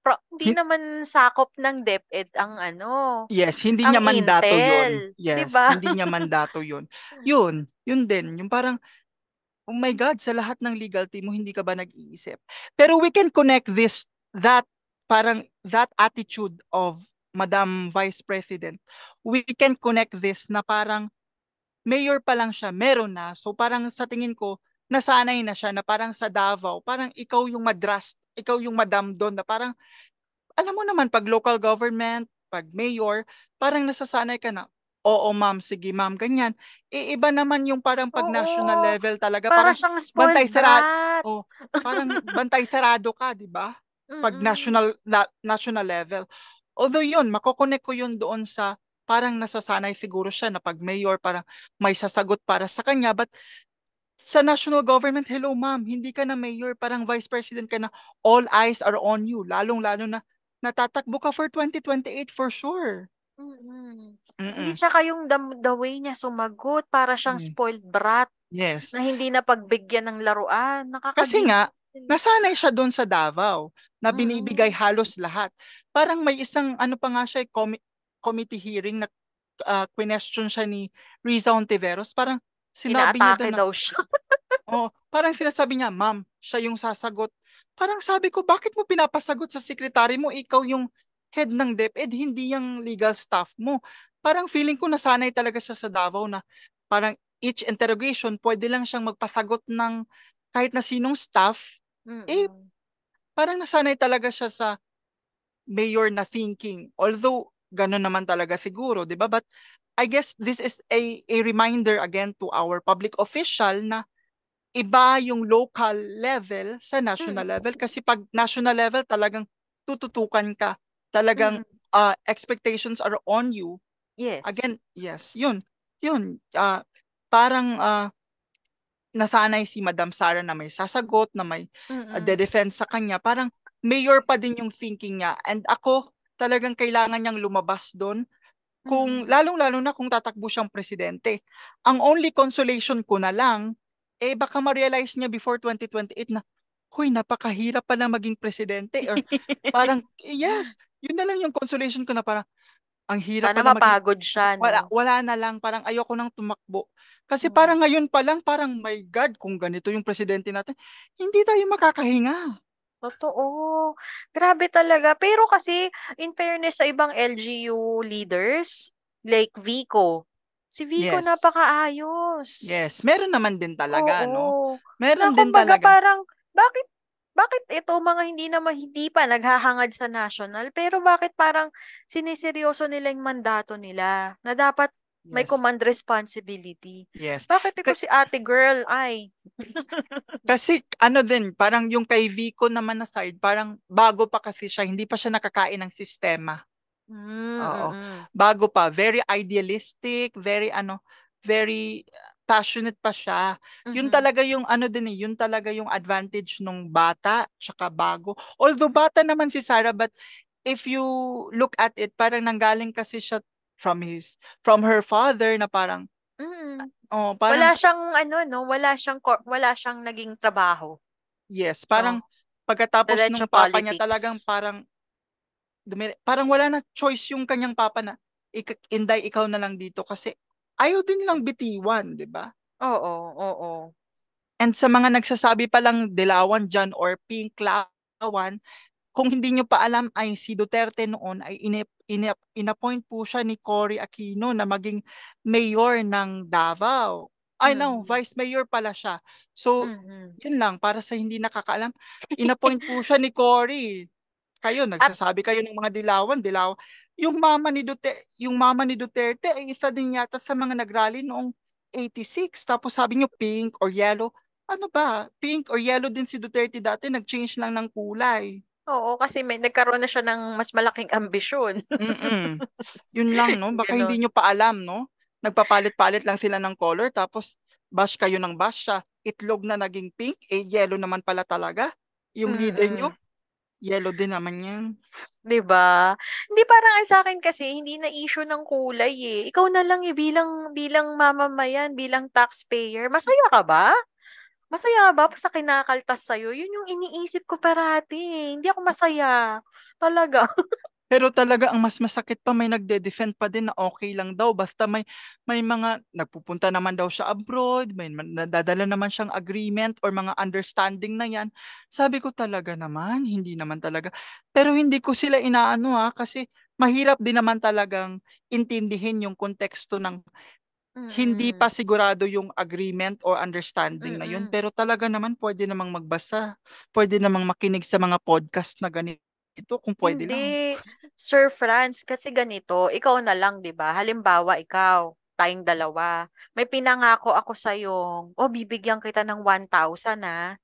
Speaker 1: pro, hindi
Speaker 2: Hin-
Speaker 1: naman sakop ng DepEd ang ano,
Speaker 2: Yes, hindi niya mandato yun.
Speaker 1: intel,
Speaker 2: Yes,
Speaker 1: 'di ba?
Speaker 2: hindi niya mandato yun. Yun, yun din. Yung parang, oh my God, sa lahat ng legal team mo, hindi ka ba nag-iisip? Pero we can connect this, that, parang, that attitude of Madam Vice President, we can connect this na parang, mayor pa lang siya, meron na. So parang sa tingin ko, nasanay na siya na parang sa Davao, parang ikaw yung madras, ikaw yung madam doon na parang, alam mo naman, pag local government, pag mayor, parang nasasanay ka na, oo ma'am, sige ma'am, ganyan. E iba naman yung parang pag
Speaker 1: Oo.
Speaker 2: national level talaga,
Speaker 1: Para
Speaker 2: parang
Speaker 1: siyang
Speaker 2: bantay sarado, oh, parang bantay sarado ka, di ba? Pag national na- national level. Although yun, makokonek ko yun doon sa parang nasasanay siguro siya na pag mayor parang may sasagot para sa kanya but sa national government, hello ma'am, hindi ka na mayor, parang vice president ka na, all eyes are on you, lalong-lalo na natatakbo ka for 2028 for sure.
Speaker 1: Mm-mm.
Speaker 2: Mm-mm.
Speaker 1: Hindi tsaka yung the, the way niya sumagot, para siyang
Speaker 2: Mm.
Speaker 1: spoiled brat
Speaker 2: Yes.
Speaker 1: na hindi na pagbigyan ng laruan.
Speaker 2: Kasi
Speaker 1: Nakakagigil.
Speaker 2: nga, nasanay siya doon sa Davao na binibigay
Speaker 1: Mm.
Speaker 2: halos lahat. Parang may isang ano pa nga siya, comi- committee hearing na uh, question siya ni Riza Ontiveros. Parang sinabi niya doon na,
Speaker 1: daw siya.
Speaker 2: oh, parang sinasabi niya, ma'am, siya yung sasagot. Parang sabi ko, bakit mo pinapasagot sa sekretary mo? Ikaw yung head ng DepEd, hindi yung legal staff mo. Parang feeling ko nasanay talaga siya sa Davao na parang each interrogation, pwede lang siyang magpasagot ng kahit na sinong staff. Eh,
Speaker 1: Mm-mm.
Speaker 2: parang nasanay talaga siya sa mayor na thinking. Although, gano'n naman talaga siguro, di ba? But I guess this is a, a reminder again to our public official na iba yung local level sa national
Speaker 1: Mm-mm.
Speaker 2: level. Kasi pag national level, talagang tututukan ka. Talagang
Speaker 1: Mm-mm.
Speaker 2: uh, expectations are on you.
Speaker 1: Yes.
Speaker 2: Again, yes, yun. Yun. Uh, parang uh, nasanay si Madam Sara na may sasagot, na may uh,
Speaker 1: Mm-mm.
Speaker 2: de-defense sa kanya. Parang mayor pa din yung thinking niya. And ako, talagang kailangan niyang lumabas doon. Kung,
Speaker 1: Mm-mm.
Speaker 2: lalong-lalo na kung tatakbo siyang presidente. Ang only consolation ko na lang, eh baka ma-realize niya before 2028 na, huy, napakahirap pa na maging presidente. Or parang, yes, yun na lang yung consolation ko na parang, ang hirap
Speaker 1: Sana
Speaker 2: maging
Speaker 1: mapagod siya, no?
Speaker 2: wala, wala na lang, parang ayoko nang tumakbo. Kasi
Speaker 1: Mm.
Speaker 2: parang ngayon pa lang, parang my God, kung ganito yung presidente natin, hindi tayo makakahinga.
Speaker 1: Totoo. Grabe talaga. Pero kasi, in fairness sa ibang LGU leaders, like Vico, si Vico
Speaker 2: Yes.
Speaker 1: napakaayos.
Speaker 2: Yes, meron naman din talaga, no?
Speaker 1: Oo.
Speaker 2: Meron
Speaker 1: Na
Speaker 2: din talaga.
Speaker 1: parang, bakit bakit ito mga hindi naman hindi pa naghahangad sa national pero bakit parang siniseryoso nila yung mandato nila na dapat may
Speaker 2: Yes.
Speaker 1: command responsibility.
Speaker 2: Yes.
Speaker 1: Bakit ito
Speaker 2: Ka-
Speaker 1: si ate girl ay
Speaker 2: Kasi ano din, parang yung kay Vico naman na side, parang bago pa kasi siya, hindi pa siya nakakain ng sistema.
Speaker 1: mm,
Speaker 2: Oo. Bago pa, very idealistic, very ano, very passionate pa siya. Yun
Speaker 1: mhm.
Speaker 2: talaga yung ano din eh, yun talaga yung advantage nung bata, tsaka bago. Although bata naman si Sarah, but if you look at it, parang nanggaling kasi siya from his, from her father na parang,
Speaker 1: Mm.
Speaker 2: oh,
Speaker 1: Wala
Speaker 2: parang,
Speaker 1: siyang ano no, wala siyang wala siyang naging trabaho.
Speaker 2: yes, parang
Speaker 1: Oh,
Speaker 2: pagkatapos
Speaker 1: diretso
Speaker 2: nung papa niya
Speaker 1: politics.
Speaker 2: talagang parang, dumire- parang wala na choice yung kanyang papa na, "Ik- Inday, ikaw na lang dito kasi ayaw din lang bitiwan, di ba?
Speaker 1: Oo, oo.
Speaker 2: And sa mga nagsasabi pa lang Dilawan dyan or Pink Lawan, kung hindi nyo pa alam ay si Duterte noon ay inip, inip, inappoint po siya ni Cory Aquino na maging mayor ng Davao. Ay no,
Speaker 1: Mhm.
Speaker 2: vice mayor pala siya. So,
Speaker 1: Mhm.
Speaker 2: yun lang, para sa hindi nakakaalam, inappoint po siya ni Cory. Kayo, nagsasabi kayo ng mga Dilawan, Dilaw. Yung mama ni Duterte, yung mama ni Duterte ay isa din yata sa mga nagrally noong 86. Tapos sabi niyo pink or yellow. Ano ba? Pink or yellow din si Duterte dati, nag-change lang ng kulay.
Speaker 1: Oo, kasi may nagkaroon na siya ng mas malaking ambisyon.
Speaker 2: Yun lang, no? Baka hindi nyo pa alam, no? Nagpapalit-palit lang sila ng color, tapos bash kayo ng bash siya. Itlog na naging pink, eh yellow naman pala talaga. Yung leader nyo. Yellow din naman yan.
Speaker 1: 'Di ba? Hindi parang ang sa akin kasi hindi na issue ng kulay eh. Ikaw na lang eh bilang bilang mamamayan, bilang taxpayer, masaya ka ba? Masaya ba sa kinakaltas sa'yo? Yun yung iniisip ko parati. eh. Hindi ako masaya. Talaga.
Speaker 2: Pero talaga ang mas masakit pa may nagde-defend pa din na okay lang daw basta may may mga nagpupunta naman daw siya abroad, may nadadala naman siyang agreement or mga understanding na yan. Sabi ko talaga naman, hindi naman talaga. Pero hindi ko sila inaano ha kasi mahirap din naman talagang intindihin yung konteksto ng hindi
Speaker 1: Mm-mm.
Speaker 2: pa sigurado yung agreement or understanding na yun. Pero talaga naman pwede namang magbasa, pwede namang makinig sa mga podcast na ganito kung pwede lang.
Speaker 1: Hindi, Sir Franz, kasi ganito, ikaw na lang, 'di ba? Halimbawa, ikaw, tayong dalawa. May pinangako ako sa iyo, oh, bibigyan kita ng 1,000 na.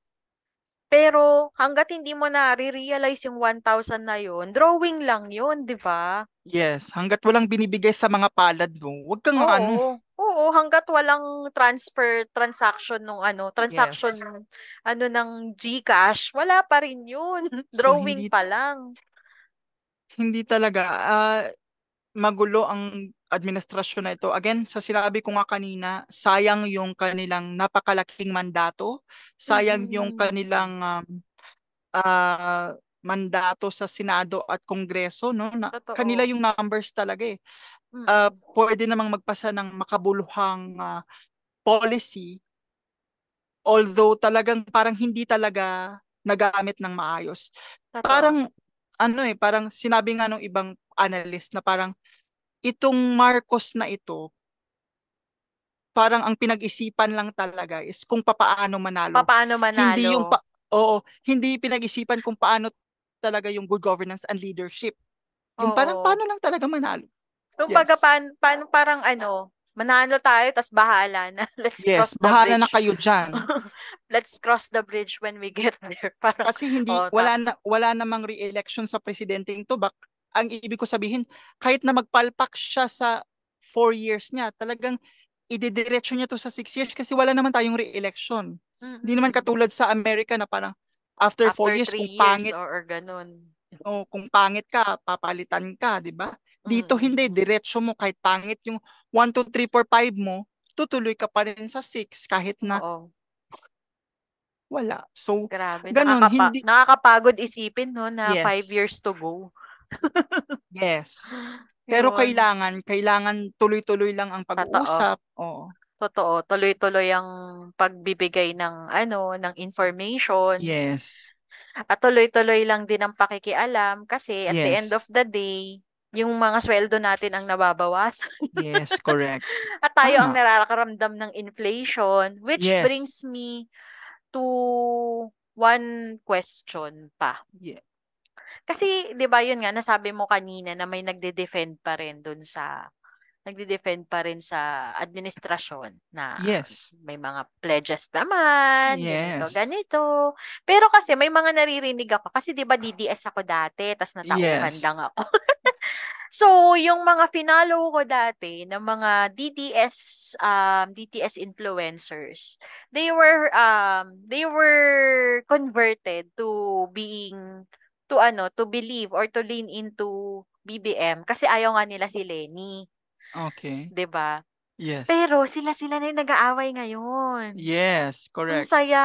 Speaker 1: Pero hangga't hindi mo na re-realize yung 1,000 na yun, drawing lang yun, 'di ba?
Speaker 2: Yes, hanggat walang binibigay sa mga palad mo, wag kang ano.
Speaker 1: Oo. Oo, hangga't walang transfer transaction nung ano, transaction
Speaker 2: Yes.
Speaker 1: ano ng GCash, wala pa rin yun.
Speaker 2: So
Speaker 1: Drawing
Speaker 2: hindi
Speaker 1: pa lang.
Speaker 2: hindi talaga ah magulo ang administrasyon na ito. Again, sa sinabi ko nga kanina, sayang yung kanilang napakalaking mandato, sayang mm-hmm. yung kanilang um, uh, mandato sa Senado at Kongreso, no? Na, kanila yung numbers talaga eh. Mm-hmm. Uh, pwede namang magpasa ng makabuluhang uh, policy although talagang parang hindi talaga nagamit ng maayos. Totoo. Parang ano eh, parang sinabi nga nung ibang analyst na parang itong Marcos na ito, parang ang pinag-isipan lang talaga is kung papaano manalo.
Speaker 1: Papaano manalo.
Speaker 2: Hindi yung pa, oo, hindi pinag-isipan kung paano talaga yung good governance and leadership. Yung oo. parang paano lang talaga manalo.
Speaker 1: Yung yes. pagka paano, paano parang ano, manalo tayo tas bahala na. Let's
Speaker 2: yes,
Speaker 1: cross
Speaker 2: the bahala bridge. na kayo diyan.
Speaker 1: Let's cross the bridge when we get there. Parang,
Speaker 2: Kasi hindi oh, wala na wala namang re-election sa presidente ito. Bak ang ibig ko sabihin, kahit na magpalpak siya sa four years niya, talagang idediretso niya to sa six years kasi wala naman tayong re-election. Mm-hmm. Hindi naman katulad sa Amerika na parang after, after four years, kung years pangit,
Speaker 1: or, or ganun.
Speaker 2: O kung pangit ka, papalitan ka, di ba? Dito mm-hmm. hindi, diretso mo kahit pangit yung 1, 2, 3, 4, 5 mo, tutuloy ka pa rin sa 6 kahit na Oo. wala. So,
Speaker 1: Grabe. Ganun, nakakapa- hindi... Nakakapagod isipin, no, na 5 yes. years to go.
Speaker 2: Yes. Pero Yun. kailangan, kailangan tuloy-tuloy lang ang pag-uusap. Oo.
Speaker 1: Totoo, tuloy-tuloy ang pagbibigay ng ano, ng information.
Speaker 2: Yes.
Speaker 1: At tuloy-tuloy lang din ang pakikialam kasi at yes. the end of the day, yung mga sweldo natin ang nababawasan.
Speaker 2: yes, correct.
Speaker 1: At tayo Tama. ang narakaramdam ng inflation, which yes. brings me to one question pa.
Speaker 2: Yeah.
Speaker 1: Kasi 'di ba 'yun nga nasabi mo kanina na may nagde-defend pa rin dun sa nagde-defend pa rin sa administrasyon na
Speaker 2: yes.
Speaker 1: may mga pledges naman,
Speaker 2: yes.
Speaker 1: ganito, ganito. Pero kasi may mga naririnig ako kasi 'di ba DDS ako dati, tas natauhan yes. lang ako. so, yung mga finalo ko dati ng mga DDS um DTS influencers, they were um they were converted to being to ano, to believe or to lean into BBM kasi ayaw nga nila si Lenny.
Speaker 2: Okay.
Speaker 1: 'Di ba?
Speaker 2: Yes.
Speaker 1: Pero sila-sila na yung nag-aaway ngayon.
Speaker 2: Yes, correct.
Speaker 1: Ang saya.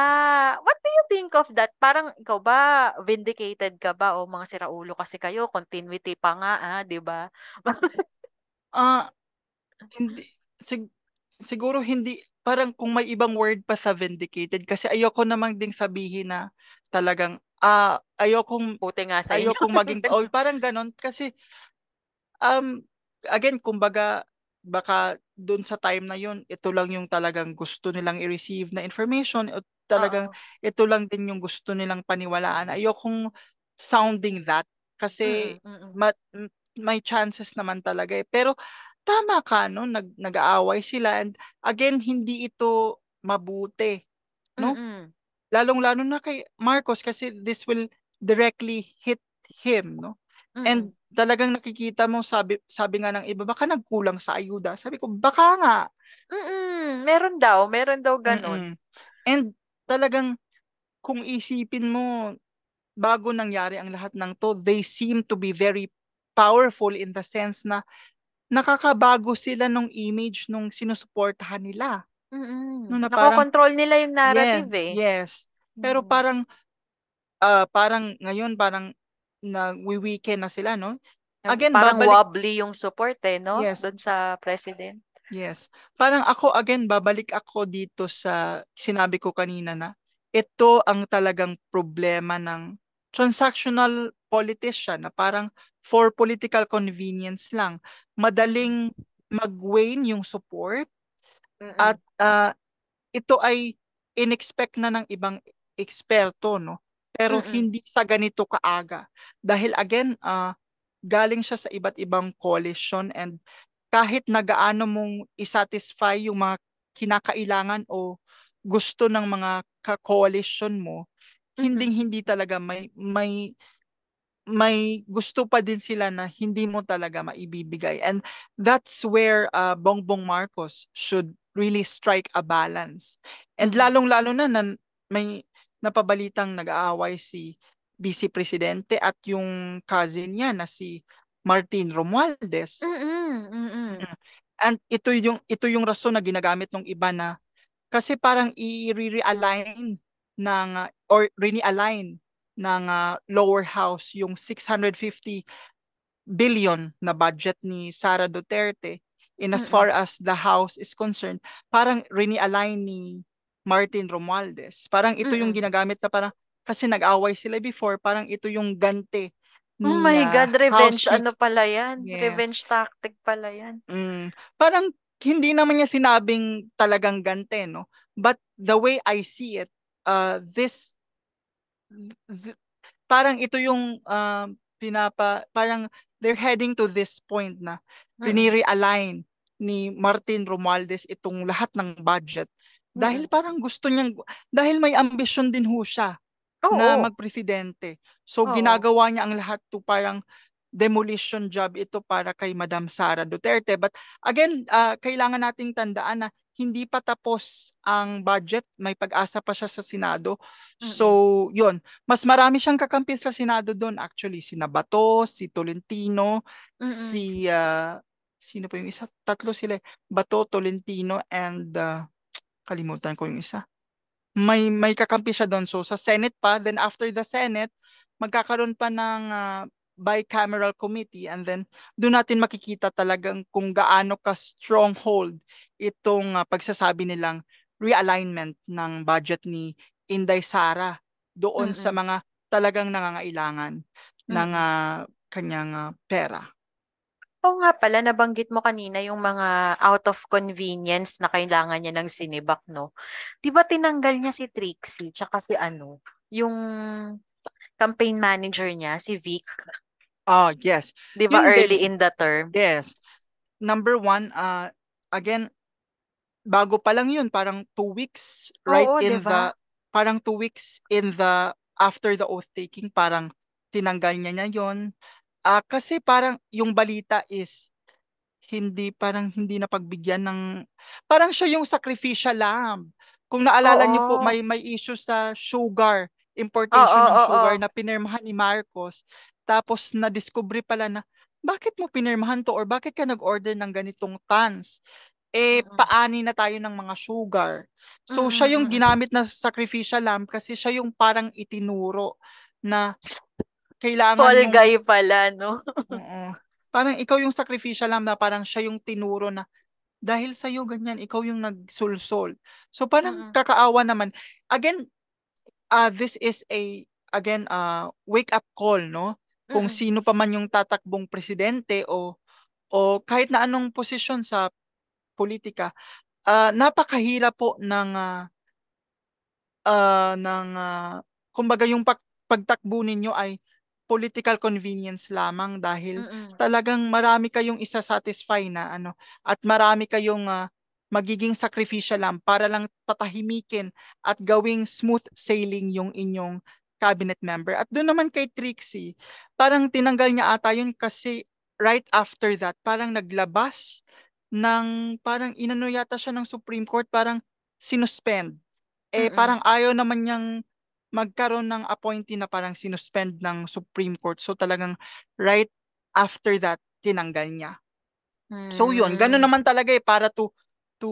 Speaker 1: What do you think of that? Parang ikaw ba, vindicated ka ba o mga siraulo kasi kayo, continuity pa nga, ah, 'di ba?
Speaker 2: Ah, hindi sig- siguro hindi parang kung may ibang word pa sa vindicated kasi ayoko namang ding sabihin na talagang ah ayokong
Speaker 1: Puti nga sa inyo.
Speaker 2: ayokong maging oh, parang ganon kasi um again, kumbaga, baka doon sa time na yun, ito lang yung talagang gusto nilang i-receive na information, o talagang Oo. ito lang din yung gusto nilang paniwalaan. Ayokong sounding that kasi mm, ma- may chances naman talaga eh. Pero tama ka no, nag nag-aaway sila and again hindi ito mabuti, no?
Speaker 1: Mm.
Speaker 2: Lalong-lalo na kay Marcos kasi this will directly hit him, no? And talagang nakikita mo sabi sabi nga ng iba baka nagkulang sa ayuda. Sabi ko baka nga.
Speaker 1: Mm. Meron daw, meron daw ganun.
Speaker 2: Mm-mm. And talagang kung isipin mo bago nangyari ang lahat ng to, they seem to be very powerful in the sense na nakakabago sila nung image nung sinusuportahan nila.
Speaker 1: Mm-mm. No, na Nakokontrol nila yung narrative
Speaker 2: yes,
Speaker 1: eh.
Speaker 2: Yes. Pero mm. parang uh, parang ngayon parang nagwi-weekend na sila, no?
Speaker 1: Again, parang babalik... wobbly yung support eh, no? Yes. Doon sa president.
Speaker 2: Yes. Parang ako, again, babalik ako dito sa sinabi ko kanina na ito ang talagang problema ng transactional politician na parang for political convenience lang. Madaling mag-wane yung support Mm-mm. at uh, ito ay inexpect na ng ibang eksperto, no? Pero Mm-mm. hindi sa ganito kaaga. Dahil again, uh, galing siya sa iba't ibang coalition and kahit nagaano mong isatisfy yung mga kinakailangan o gusto ng mga ka-coalition mo, mm-hmm. hindi hindi talaga may may may gusto pa din sila na hindi mo talaga maibibigay. And that's where uh, Bongbong Marcos should really strike a balance. And mm-hmm. lalong-lalo na, na may napabalitang nag-aaway si Vice Presidente at yung cousin niya na si Martin Romualdez.
Speaker 1: Mm-mm, mm-mm.
Speaker 2: And ito yung ito yung rason na ginagamit ng iba na kasi parang i-realign ng or re-align ng uh, lower house yung 650 billion na budget ni Sara Duterte in as far as the house is concerned parang re-align ni Martin Romualdez parang ito yung ginagamit na parang kasi nag-away sila before parang ito yung gante
Speaker 1: Oh my God, revenge
Speaker 2: Speaker.
Speaker 1: ano pala yan?
Speaker 2: Yes.
Speaker 1: Revenge tactic pala yan.
Speaker 2: Mm, parang hindi naman niya sinabing talagang gante, no? But the way I see it, uh, this, th- parang ito yung uh, pinapa, parang they're heading to this point na
Speaker 1: Mm-mm.
Speaker 2: rini-realign ni Martin Romualdez itong lahat ng budget. Dahil
Speaker 1: Mm-mm.
Speaker 2: parang gusto niyang, dahil may ambisyon din ho siya
Speaker 1: Oo.
Speaker 2: na magpresidente. So
Speaker 1: Oo.
Speaker 2: ginagawa niya ang lahat to parang demolition job ito para kay Madam Sara Duterte. But again, uh, kailangan nating tandaan na hindi pa tapos ang budget, may pag-asa pa siya sa Senado. So, yun, mas marami siyang kakampil sa Senado doon actually, si Nabato, si Tolentino,
Speaker 1: Mm-mm.
Speaker 2: si uh, sino pa yung isa? Tatlo sila, eh. Bato, Tolentino and uh, kalimutan ko yung isa may may kakampi siya doon. So sa Senate pa, then after the Senate, magkakaroon pa ng uh, bicameral committee and then doon natin makikita talagang kung gaano ka stronghold itong uh, pagsasabi nilang realignment ng budget ni Inday Sara doon
Speaker 1: Mm-mm.
Speaker 2: sa mga talagang nangangailangan ng
Speaker 1: Mm-mm.
Speaker 2: uh, kanyang uh, pera.
Speaker 1: Oo nga pala, nabanggit mo kanina yung mga out of convenience na kailangan niya ng sinibak, no? Di ba tinanggal niya si Trixie, tsaka si ano, yung campaign manager niya, si Vic.
Speaker 2: Ah, yes.
Speaker 1: Di ba
Speaker 2: Yun
Speaker 1: early
Speaker 2: din.
Speaker 1: in the term?
Speaker 2: Yes. Number one, uh, again, bago pa lang yun, parang two weeks, right
Speaker 1: Oo,
Speaker 2: in
Speaker 1: di
Speaker 2: the, parang two weeks in the, after the oath taking, parang tinanggal niya niya yon. Ah, kasi parang yung balita is, hindi, parang hindi na pagbigyan ng, parang siya yung sacrificial lamb. Kung naalala niyo po,
Speaker 1: Oo.
Speaker 2: may, may issue sa sugar,
Speaker 1: Oo,
Speaker 2: importation ng
Speaker 1: oo,
Speaker 2: sugar
Speaker 1: oo.
Speaker 2: na pinirmahan ni Marcos. Tapos na-discovery pala na, bakit mo pinirmahan to or bakit ka nag-order ng ganitong tons? Eh,
Speaker 1: Mm-mm.
Speaker 2: paani na tayo ng mga sugar. So, siya yung ginamit na sacrificial lamb kasi siya yung parang itinuro na kailangan
Speaker 1: Fall
Speaker 2: mong
Speaker 1: guy pala, no?
Speaker 2: Oo. Parang ikaw yung sacrificial lamb na parang siya yung tinuro na dahil sa iyo ganyan, ikaw yung nagsulsol. So parang
Speaker 1: Mm-mm.
Speaker 2: kakaawa naman. Again, uh, this is a again uh, wake up call, no? Kung
Speaker 1: Mm-mm.
Speaker 2: sino pa man yung tatakbong presidente o o kahit na anong posisyon sa politika, uh, napakahirap po ng uh, uh, ng uh, kumbaga yung pag, pagtakbo ninyo ay political convenience lamang dahil
Speaker 1: Mm-mm.
Speaker 2: talagang marami kayong isa-satisfy na ano at marami kayong uh, magiging sacrificial lang para lang patahimikin at gawing smooth sailing yung inyong cabinet member. At doon naman kay Trixie, parang tinanggal niya ata yun kasi right after that, parang naglabas ng parang inano yata siya ng Supreme Court, parang sinuspend. Eh
Speaker 1: Mm-mm.
Speaker 2: parang ayaw naman niyang magkaroon ng appointee na parang sinuspend ng Supreme Court. So talagang right after that, tinanggal niya. So yun, gano'n
Speaker 1: Mm.
Speaker 2: naman talaga eh para to to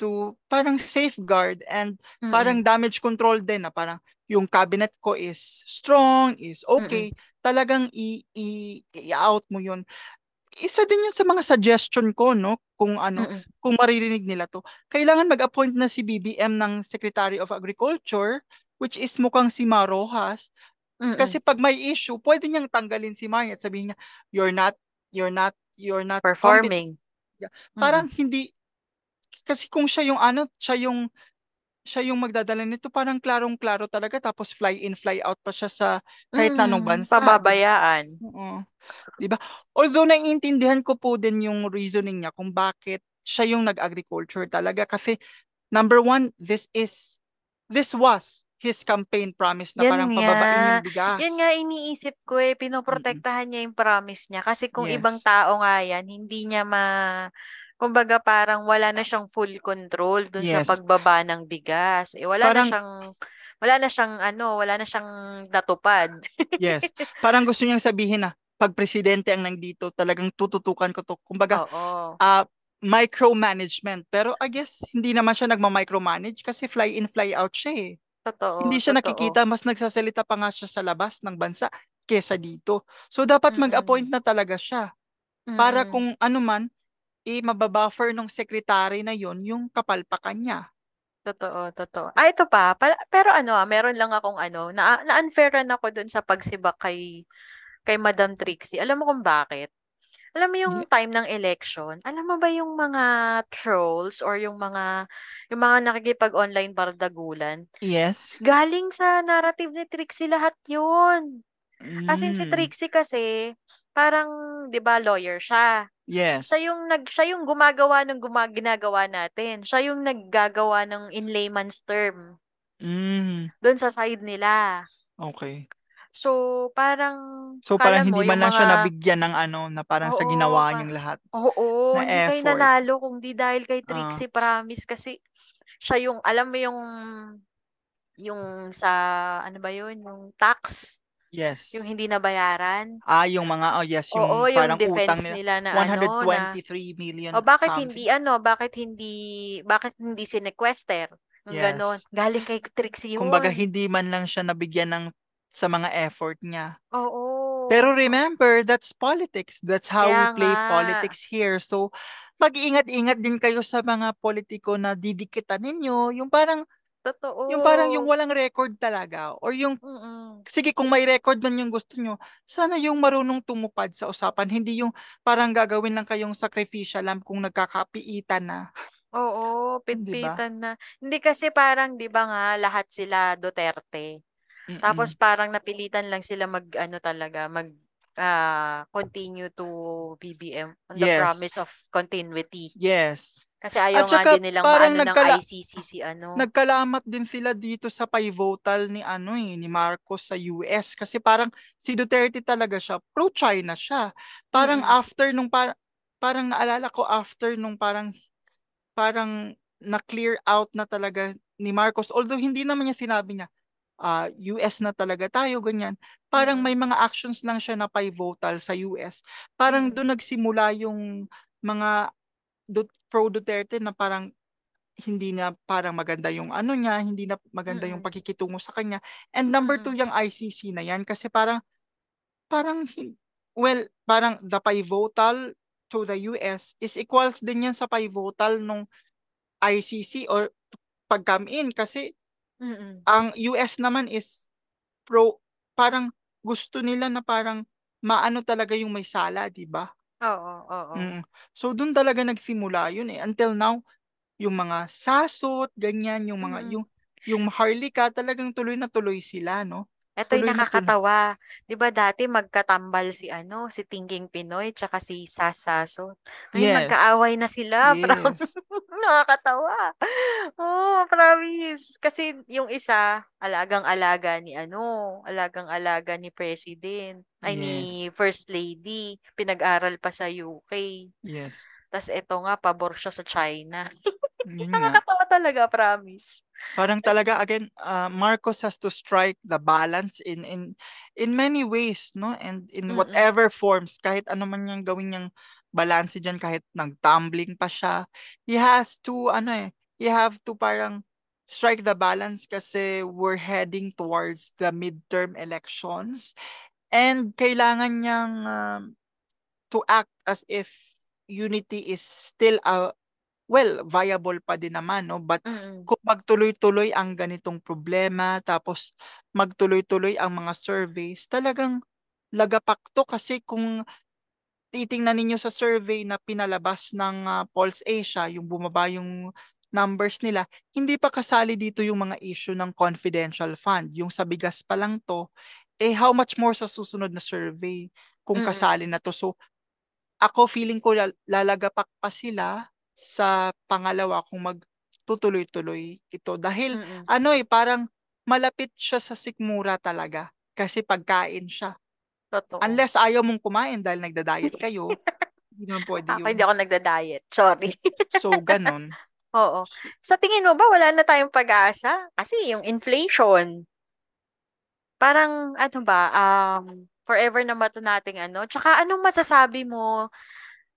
Speaker 2: to parang safeguard and parang
Speaker 1: Mm-mm.
Speaker 2: damage control din na parang yung cabinet ko is strong, is okay. Talagang i, i, i-out mo yun. Isa din yun sa mga suggestion ko, no? Kung ano,
Speaker 1: Mm-mm.
Speaker 2: kung maririnig nila to. Kailangan mag-appoint na si BBM ng Secretary of Agriculture, which is mukhang si Marojas.
Speaker 1: Mm-mm.
Speaker 2: Kasi pag may issue, pwede niyang tanggalin si Maya at sabihin niya, you're not, you're not, you're not
Speaker 1: performing.
Speaker 2: Yeah. Parang hindi, kasi kung siya yung ano, siya yung, siya yung magdadala nito, parang klarong-klaro talaga, tapos fly in, fly out pa siya sa kahit anong bansa.
Speaker 1: pababayaan.
Speaker 2: Oo. Di ba? Although naiintindihan ko po din yung reasoning niya kung bakit siya yung nag-agriculture talaga. Kasi number one, this is, this was his campaign promise na
Speaker 1: Yan
Speaker 2: parang
Speaker 1: nga.
Speaker 2: pababain yung bigas.
Speaker 1: Yan nga iniisip ko eh, pinoprotektahan niya yung promise niya. Kasi kung ibang
Speaker 2: Yes.
Speaker 1: tao nga yan, hindi niya ma... Kumbaga parang wala na siyang full control dun sa
Speaker 2: Yes.
Speaker 1: pagbaba ng bigas. Eh wala
Speaker 2: Parang-
Speaker 1: na siyang wala na siyang ano, wala na siyang natupad.
Speaker 2: Yes. Parang gusto niyang sabihin na, pag presidente ang nandito, talagang tututukan ko to. Kumbaga,
Speaker 1: Oo.
Speaker 2: uh, micromanagement. Pero I guess, hindi naman siya nagma-micromanage kasi fly in, fly out siya eh.
Speaker 1: Totoo,
Speaker 2: Hindi siya
Speaker 1: totoo.
Speaker 2: nakikita, mas nagsasalita pa nga siya sa labas ng bansa kesa dito. So, dapat
Speaker 1: Mm-mm.
Speaker 2: mag-appoint na talaga siya. Para
Speaker 1: Mm-mm.
Speaker 2: kung ano man, eh, mababuffer ng secretary na yon yung kapalpakan niya.
Speaker 1: Totoo, totoo. Ah, ito pa, pala, pero ano, ah, meron lang akong ano, na na-unfairan ako dun sa pagsibak kay kay Madam Trixie. Alam mo kung bakit? Alam mo yung time ng election, alam mo ba yung mga trolls or yung mga yung mga nakikipag-online bardagulan?
Speaker 2: Yes.
Speaker 1: Galing sa narrative ni Trixie lahat yun. As in si
Speaker 2: Mm,
Speaker 1: Trixie kasi, parang, 'di ba, lawyer siya.
Speaker 2: yes.
Speaker 1: Siya yung nag siya yung gumagawa ng guma, ginagawa natin. Siya yung naggagawa ng in layman's term
Speaker 2: Mm,
Speaker 1: doon sa side nila.
Speaker 2: okay.
Speaker 1: So, parang
Speaker 2: So parang
Speaker 1: mo
Speaker 2: hindi man
Speaker 1: yung
Speaker 2: lang siya
Speaker 1: mga
Speaker 2: nabigyan ng ano, na parang sa
Speaker 1: Oo,
Speaker 2: ginawa
Speaker 1: pa-
Speaker 2: niyang lahat
Speaker 1: Oo,
Speaker 2: na
Speaker 1: hindi kayo
Speaker 2: effort.
Speaker 1: nanalo kung di dahil kay
Speaker 2: Ah,
Speaker 1: Trixie Promise kasi siya yung alam mo yung yung sa ano ba yun, yung tax,
Speaker 2: yes.
Speaker 1: yung hindi nabayaran.
Speaker 2: Ah, yung mga, oh yes, yung
Speaker 1: Oo, yung
Speaker 2: parang utang
Speaker 1: defense
Speaker 2: nila.
Speaker 1: nila na ano na
Speaker 2: 123 million
Speaker 1: o bakit
Speaker 2: something.
Speaker 1: hindi ano, bakit hindi bakit hindi sinequester? Yung ganon.
Speaker 2: Yes.
Speaker 1: Galing kay Trixie yun.
Speaker 2: Kumbaga, hindi man lang siya nabigyan ng sa mga effort niya.
Speaker 1: Oo.
Speaker 2: Pero remember, that's politics. That's how we
Speaker 1: Kaya
Speaker 2: play
Speaker 1: nga.
Speaker 2: politics here. So, mag-iingat-ingat din kayo sa mga politiko na didikitan ninyo. Yung parang,
Speaker 1: Totoo.
Speaker 2: yung parang yung walang record talaga. Or yung,
Speaker 1: Mm-mm.
Speaker 2: sige, kung may record man yung gusto nyo, sana yung marunong tumupad sa usapan. Hindi yung parang gagawin lang kayong sacrificial lamb kung nagkakapiitan na.
Speaker 1: Oo, pitpitan na. Hindi kasi parang 'di ba nga lahat sila Duterte. Tapos
Speaker 2: Mm-mm.
Speaker 1: parang napilitan lang sila mag ano talaga, mag ah, continue to BBM on the
Speaker 2: Yes.
Speaker 1: promise of continuity.
Speaker 2: Yes.
Speaker 1: Kasi ayaw
Speaker 2: At
Speaker 1: nga
Speaker 2: saka
Speaker 1: din nilang
Speaker 2: parang
Speaker 1: maano ng
Speaker 2: nagkala-
Speaker 1: ICC si ano.
Speaker 2: Nagkalamat din sila dito sa pivotal ni ano eh, ni Marcos sa US kasi parang si Duterte talaga siya, pro-China siya. Parang
Speaker 1: Mm-mm.
Speaker 2: after nung par- parang naalala ko after nung parang parang na-clear out na talaga ni Marcos although hindi naman niya sinabi niya ah, US na talaga tayo ganyan. Parang
Speaker 1: Mm-mm.
Speaker 2: may mga actions lang siya na pivotal sa US. Parang
Speaker 1: Mm-mm.
Speaker 2: doon nagsimula yung mga pro Duterte na parang hindi na parang maganda yung ano niya, hindi na maganda yung
Speaker 1: Mm-mm.
Speaker 2: pakikitungo sa kanya. And number two, yung ICC na yan kasi parang, parang, well, parang the pivotal to the US is equals din yan sa pivotal nung ICC or pag-come in kasi
Speaker 1: Mm-mm.
Speaker 2: ang US naman is pro, parang gusto nila na parang maano talaga yung may sala, di ba?
Speaker 1: Oo, oo.
Speaker 2: Mm. So doon talaga nagsimula yun eh. Until now, yung mga sasot, ganyan, yung mga
Speaker 1: Mm-mm.
Speaker 2: yung yung Maharlika talagang tuloy na tuloy sila, no?
Speaker 1: Eto'y
Speaker 2: Tuloy na tuloy.
Speaker 1: nakakatawa. 'Di ba dati magkatambal si ano, si Thinking Pinoy tsaka si Sasaso. Ngayon
Speaker 2: Yes.
Speaker 1: magkaaway na sila. Promise.
Speaker 2: Yes.
Speaker 1: Nakakatawa. Oh, promise. Kasi yung isa, alagang-alaga ni ano, alagang-alaga ni President, ay ni
Speaker 2: Yes.
Speaker 1: First Lady. Pinag-aral pa sa UK.
Speaker 2: Yes.
Speaker 1: Tapos eto nga, pabor siya sa China. Nakakatawa talaga, promise.
Speaker 2: Parang talaga again, uh, Marcos has to strike the balance in in in many ways, no? And in
Speaker 1: Mm-mm.
Speaker 2: whatever forms, kahit ano man yung gawin niyang balance diyan kahit nag-tumbling pa siya, he has to ano eh, he have to parang strike the balance kasi we're heading towards the midterm elections and kailangan niyang um, to act as if unity is still a well, viable pa din naman, no? But
Speaker 1: Mm-mm.
Speaker 2: kung magtuloy-tuloy ang ganitong problema, tapos magtuloy-tuloy ang mga surveys, talagang lagapak to kasi kung titingnan ninyo sa survey na pinalabas ng ah, Pulse Asia, yung bumaba yung numbers nila, hindi pa kasali dito yung mga issue ng confidential fund. Yung sa bigas pa lang to, eh how much more sa susunod na survey kung
Speaker 1: Mm-mm.
Speaker 2: kasali na to. So, ako feeling ko lal- lalagapak pa sila sa pangalawa kung magtutuloy-tuloy ito. Dahil
Speaker 1: Mm-mm.
Speaker 2: ano eh, parang malapit siya sa sikmura talaga. Kasi pagkain siya.
Speaker 1: Totoo.
Speaker 2: Unless ayaw mong kumain dahil nagda-diet kayo, hindi naman pwede
Speaker 1: Ako,
Speaker 2: yun.
Speaker 1: hindi ako nagda-diet. Sorry.
Speaker 2: So, ganon.
Speaker 1: Oo. Sa tingin mo ba wala na tayong pag-asa? Kasi yung inflation, parang ano ba, um, forever na mato nating ano. Tsaka anong masasabi mo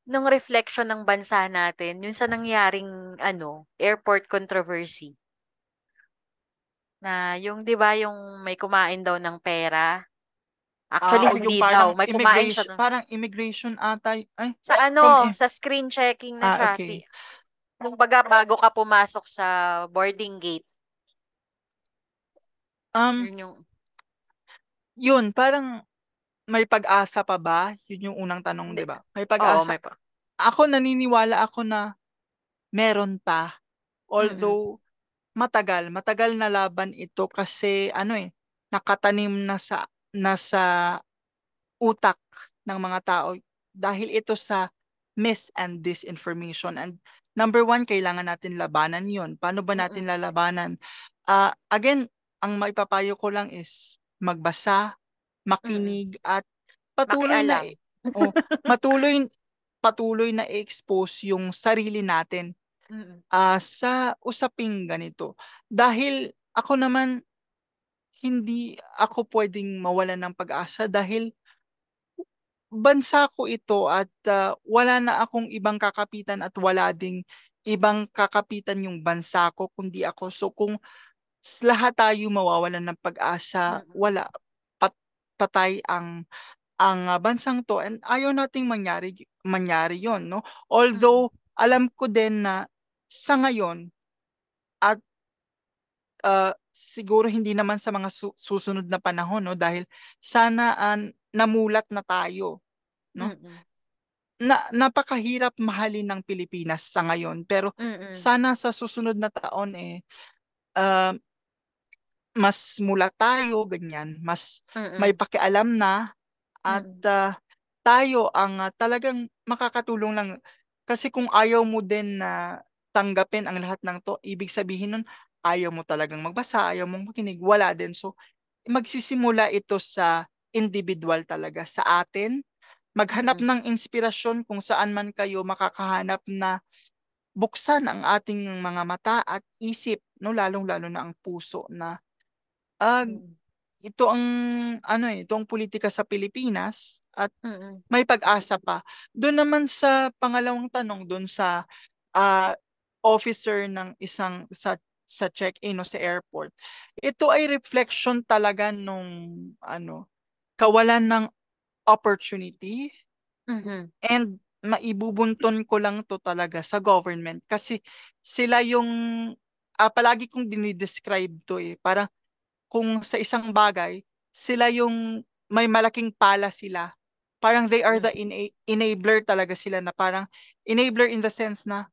Speaker 1: nung reflection ng bansa natin, yun sa nangyaring ano, airport controversy? Na yung 'di ba yung may kumain daw ng pera? Actually,
Speaker 2: o
Speaker 1: hindi daw.
Speaker 2: parang
Speaker 1: May kumain siya
Speaker 2: immigration,
Speaker 1: dun.
Speaker 2: parang immigration ata, ay,
Speaker 1: Sa
Speaker 2: from,
Speaker 1: ano,
Speaker 2: im-
Speaker 1: sa screen checking na
Speaker 2: ah,
Speaker 1: siya.
Speaker 2: okay.
Speaker 1: Ti- Kumbaga, bago ka pumasok sa boarding gate,
Speaker 2: Um,
Speaker 1: yun yung,
Speaker 2: yun, parang may pag-asa pa ba? Yun yung unang tanong, di ba? May
Speaker 1: Oo,
Speaker 2: pag-asa.
Speaker 1: may pa.
Speaker 2: Ako naniniwala ako na meron pa. Although matagal, matagal na laban ito kasi ano eh, nakatanim na sa nasa utak ng mga tao dahil ito sa mis and disinformation. And number one, kailangan natin labanan yon. Paano ba natin lalabanan? Ah, again, ang maipapayo ko lang is magbasa,
Speaker 1: Mm-mm.
Speaker 2: makinig at patuloy na
Speaker 1: Makialam.
Speaker 2: oh, matuloy patuloy na i-expose yung sarili natin ah sa usaping ganito. Dahil ako naman hindi ako pwedeng mawalan ng pag-asa dahil bansa ko ito at ah, wala na akong ibang kakapitan at wala ding ibang kakapitan yung bansa ko kundi ako. So kung lahat tayo mawawalan ng pag-asa, wala patay ang ang ah, bansang to and ayaw nating mangyari mangyari yon no although alam ko din na sa ngayon at ah, siguro hindi naman sa mga su- susunod na panahon no dahil sana an namulat na tayo no
Speaker 1: Mm-mm.
Speaker 2: na napakahirap mahalin ng Pilipinas sa ngayon pero
Speaker 1: Mm-mm.
Speaker 2: sana sa susunod na taon eh ah, mas mula tayo ganyan. Mas may
Speaker 1: Mm-mm.
Speaker 2: pakialam na at ah, tayo ang ah, talagang makakatulong lang. Kasi kung ayaw mo din na tanggapin ang lahat ng to ibig sabihin nun ayaw mo talagang magbasa ayaw mong makinig wala din. So magsisimula ito sa individual talaga sa atin. Maghanap
Speaker 1: Mm-mm.
Speaker 2: ng inspirasyon kung saan man kayo makakahanap na buksan ang ating mga mata at isip no lalong-lalo na ang puso na ah,
Speaker 1: Mm-mm.
Speaker 2: ito ang ano eh ito ang politika sa Pilipinas at may pag-asa pa. Doon naman sa pangalawang tanong doon sa ah, officer ng isang sa sa check-in o sa airport. Ito ay reflection talaga nung ano kawalan ng opportunity
Speaker 1: Mhm.
Speaker 2: and maibubunton ko lang to talaga sa government kasi sila yung ah, palagi kong dinidescribe to eh. Parang kung sa isang bagay, sila yung may malaking pala sila. Parang they are the ena- enabler talaga sila na parang enabler in the sense na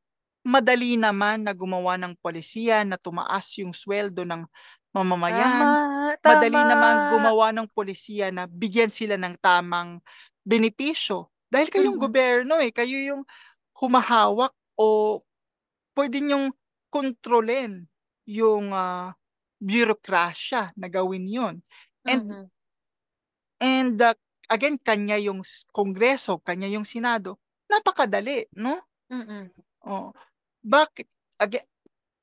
Speaker 2: madali naman na gumawa ng polisiya na tumaas yung sweldo ng mamamayan.
Speaker 1: Tama,
Speaker 2: Madali
Speaker 1: tama.
Speaker 2: naman gumawa ng polisiya na bigyan sila ng tamang benepisyo. Dahil kayong
Speaker 1: Mhm.
Speaker 2: gobyerno eh, kayo yung humahawak o pwede nyong kontrolin yung ah, bureaucracia na gawin yon. And
Speaker 1: Mhm.
Speaker 2: and uh, again kanya yung Kongreso, kanya yung Senado. Napakadali, no?
Speaker 1: Mm-mm.
Speaker 2: Oh. Bakit again,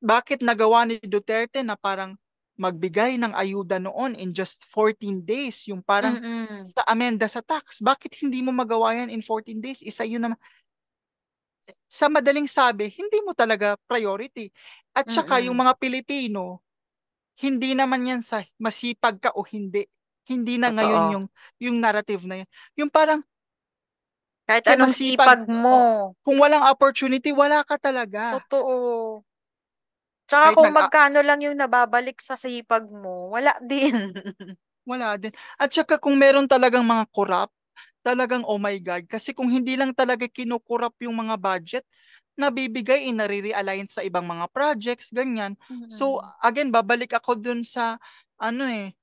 Speaker 2: bakit nagawa ni Duterte na parang magbigay ng ayuda noon in just 14 days, yung parang
Speaker 1: Mm-mm.
Speaker 2: sa amenda sa tax. Bakit hindi mo magawa yan in 14 days? Isa yun naman. Sa madaling sabi, hindi mo talaga priority. At saka yung
Speaker 1: Mm-mm.
Speaker 2: mga Pilipino, hindi naman yan sa masipag ka o hindi. Hindi na ngayon
Speaker 1: Totoo.
Speaker 2: yung yung narrative na yan. Yung parang
Speaker 1: Kahit anong
Speaker 2: masipag
Speaker 1: sipag mo.
Speaker 2: kung walang opportunity, wala ka talaga.
Speaker 1: Totoo. Tsaka
Speaker 2: Kahit
Speaker 1: kung
Speaker 2: nag
Speaker 1: magkano lang yung nababalik sa sipag mo, wala din.
Speaker 2: wala din. At saka kung meron talagang mga corrupt, talagang oh my God. Kasi kung hindi lang talaga kinukurap yung mga budget, nabibigay, eh, nare-realign sa ibang mga projects, ganyan. So,
Speaker 1: Mm-mm.
Speaker 2: again, babalik ako dun sa, ano eh,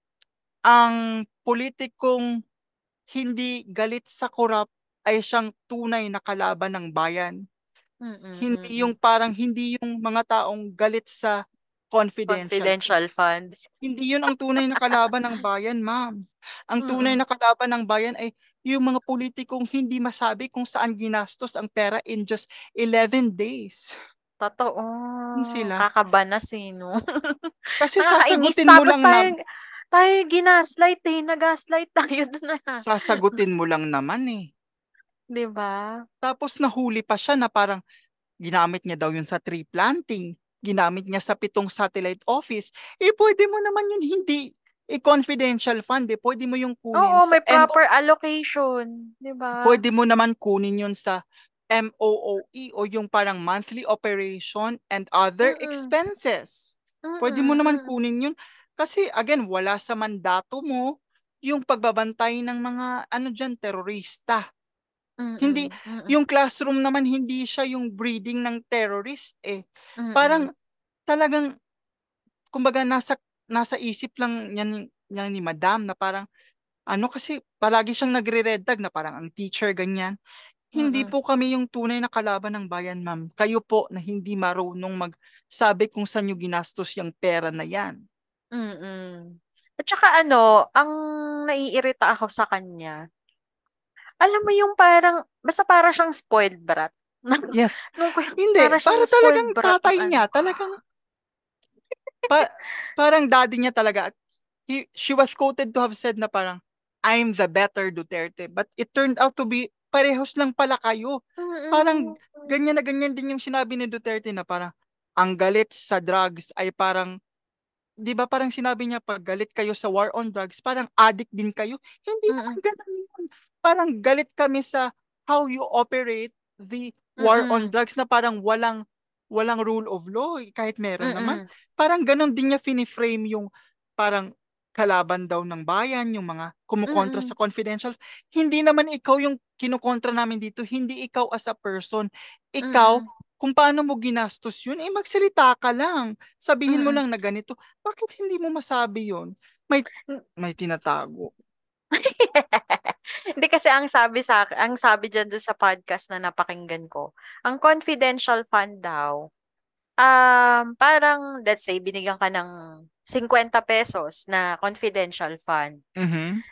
Speaker 2: ang politikong hindi galit sa korap ay siyang tunay na kalaban ng bayan.
Speaker 1: Mm-mm.
Speaker 2: Hindi yung parang hindi yung mga taong galit sa confidential.
Speaker 1: Confidential fund.
Speaker 2: Hindi yun ang tunay na kalaban ng bayan, ma'am. Ang tunay
Speaker 1: Mm-mm.
Speaker 2: na kalaban ng bayan ay yung mga politikong hindi masabi kung saan ginastos ang pera in just 11 days.
Speaker 1: Totoo.
Speaker 2: Sila.
Speaker 1: Kakabanas eh, no?
Speaker 2: Kasi sasagutin mo lang na
Speaker 1: tayo, tayo ginaslight eh. Nagaslight tayo dun na.
Speaker 2: Sasagutin mo lang naman eh.
Speaker 1: 'Di ba?
Speaker 2: Tapos nahuli pa siya na parang ginamit niya daw yun sa tree planting. Ginamit niya sa pitong satellite office. Eh, pwede mo naman yun hindi i-confidential fund eh. Pwede mo yung kunin
Speaker 1: Oo,
Speaker 2: sa
Speaker 1: may
Speaker 2: M-
Speaker 1: proper allocation. 'Di ba?
Speaker 2: Pwede mo naman kunin yun sa MOOE o yung parang monthly operation and other
Speaker 1: Mm-mm.
Speaker 2: expenses. Pwede mo naman
Speaker 1: Mm-mm.
Speaker 2: kunin yun. Kasi again, wala sa mandato mo yung pagbabantay ng mga ano dyan, terorista. Hindi,
Speaker 1: Mm-mm.
Speaker 2: yung classroom naman hindi siya yung breeding ng terrorist eh.
Speaker 1: Mm-mm.
Speaker 2: Parang talagang kumbaga nasa nasa isip lang yan, yan ni Madam na parang ano kasi palagi siyang nagre-red tag na parang ang teacher ganyan. Hindi
Speaker 1: Mm-mm.
Speaker 2: po kami yung tunay na kalaban ng bayan, ma'am. Kayo po na hindi marunong magsabi kung saan nyo ginastos yung pera na yan.
Speaker 1: Mm. At saka ano, ang naiirita ako sa kanya, alam mo yung parang, basta para siyang spoiled brat.
Speaker 2: Yes.
Speaker 1: Nung,
Speaker 2: Hindi,
Speaker 1: para
Speaker 2: para, talagang
Speaker 1: spoiled brat
Speaker 2: tatay
Speaker 1: ano.
Speaker 2: niya, talagang pa- parang daddy niya talaga. He, she was quoted to have said na parang, I'm the better Duterte. But it turned out to be, parehos lang pala kayo. Parang ganyan na ganyan din yung sinabi ni Duterte na parang, ang galit sa drugs ay parang, di ba parang sinabi niya, pag galit kayo sa war on drugs, parang addict din kayo. Hindi naman ganun yun. Parang galit kami sa how you operate the war on
Speaker 1: Mm-mm.
Speaker 2: drugs na parang walang walang rule of law eh, kahit meron naman.
Speaker 1: Mm-mm.
Speaker 2: Parang ganun din niya finiframe yung parang kalaban daw ng bayan, yung mga kumukontra
Speaker 1: Mm-mm.
Speaker 2: sa confidential. Hindi naman ikaw yung kinukontra namin dito, hindi ikaw as a person. Ikaw,
Speaker 1: Mm-mm.
Speaker 2: kung paano mo ginastos yun, eh magsalita ka lang. Sabihin mo
Speaker 1: Mm-mm.
Speaker 2: lang na ganito. Bakit hindi mo masabi yun? May,
Speaker 1: Mm.
Speaker 2: may tinatago.
Speaker 1: Hindi kasi ang sabi sa ang sabi diyan sa podcast na napakinggan ko, ang confidential fund daw, um, parang let's say binigyan ka ng 50 pesos na confidential fund.
Speaker 2: Mhm.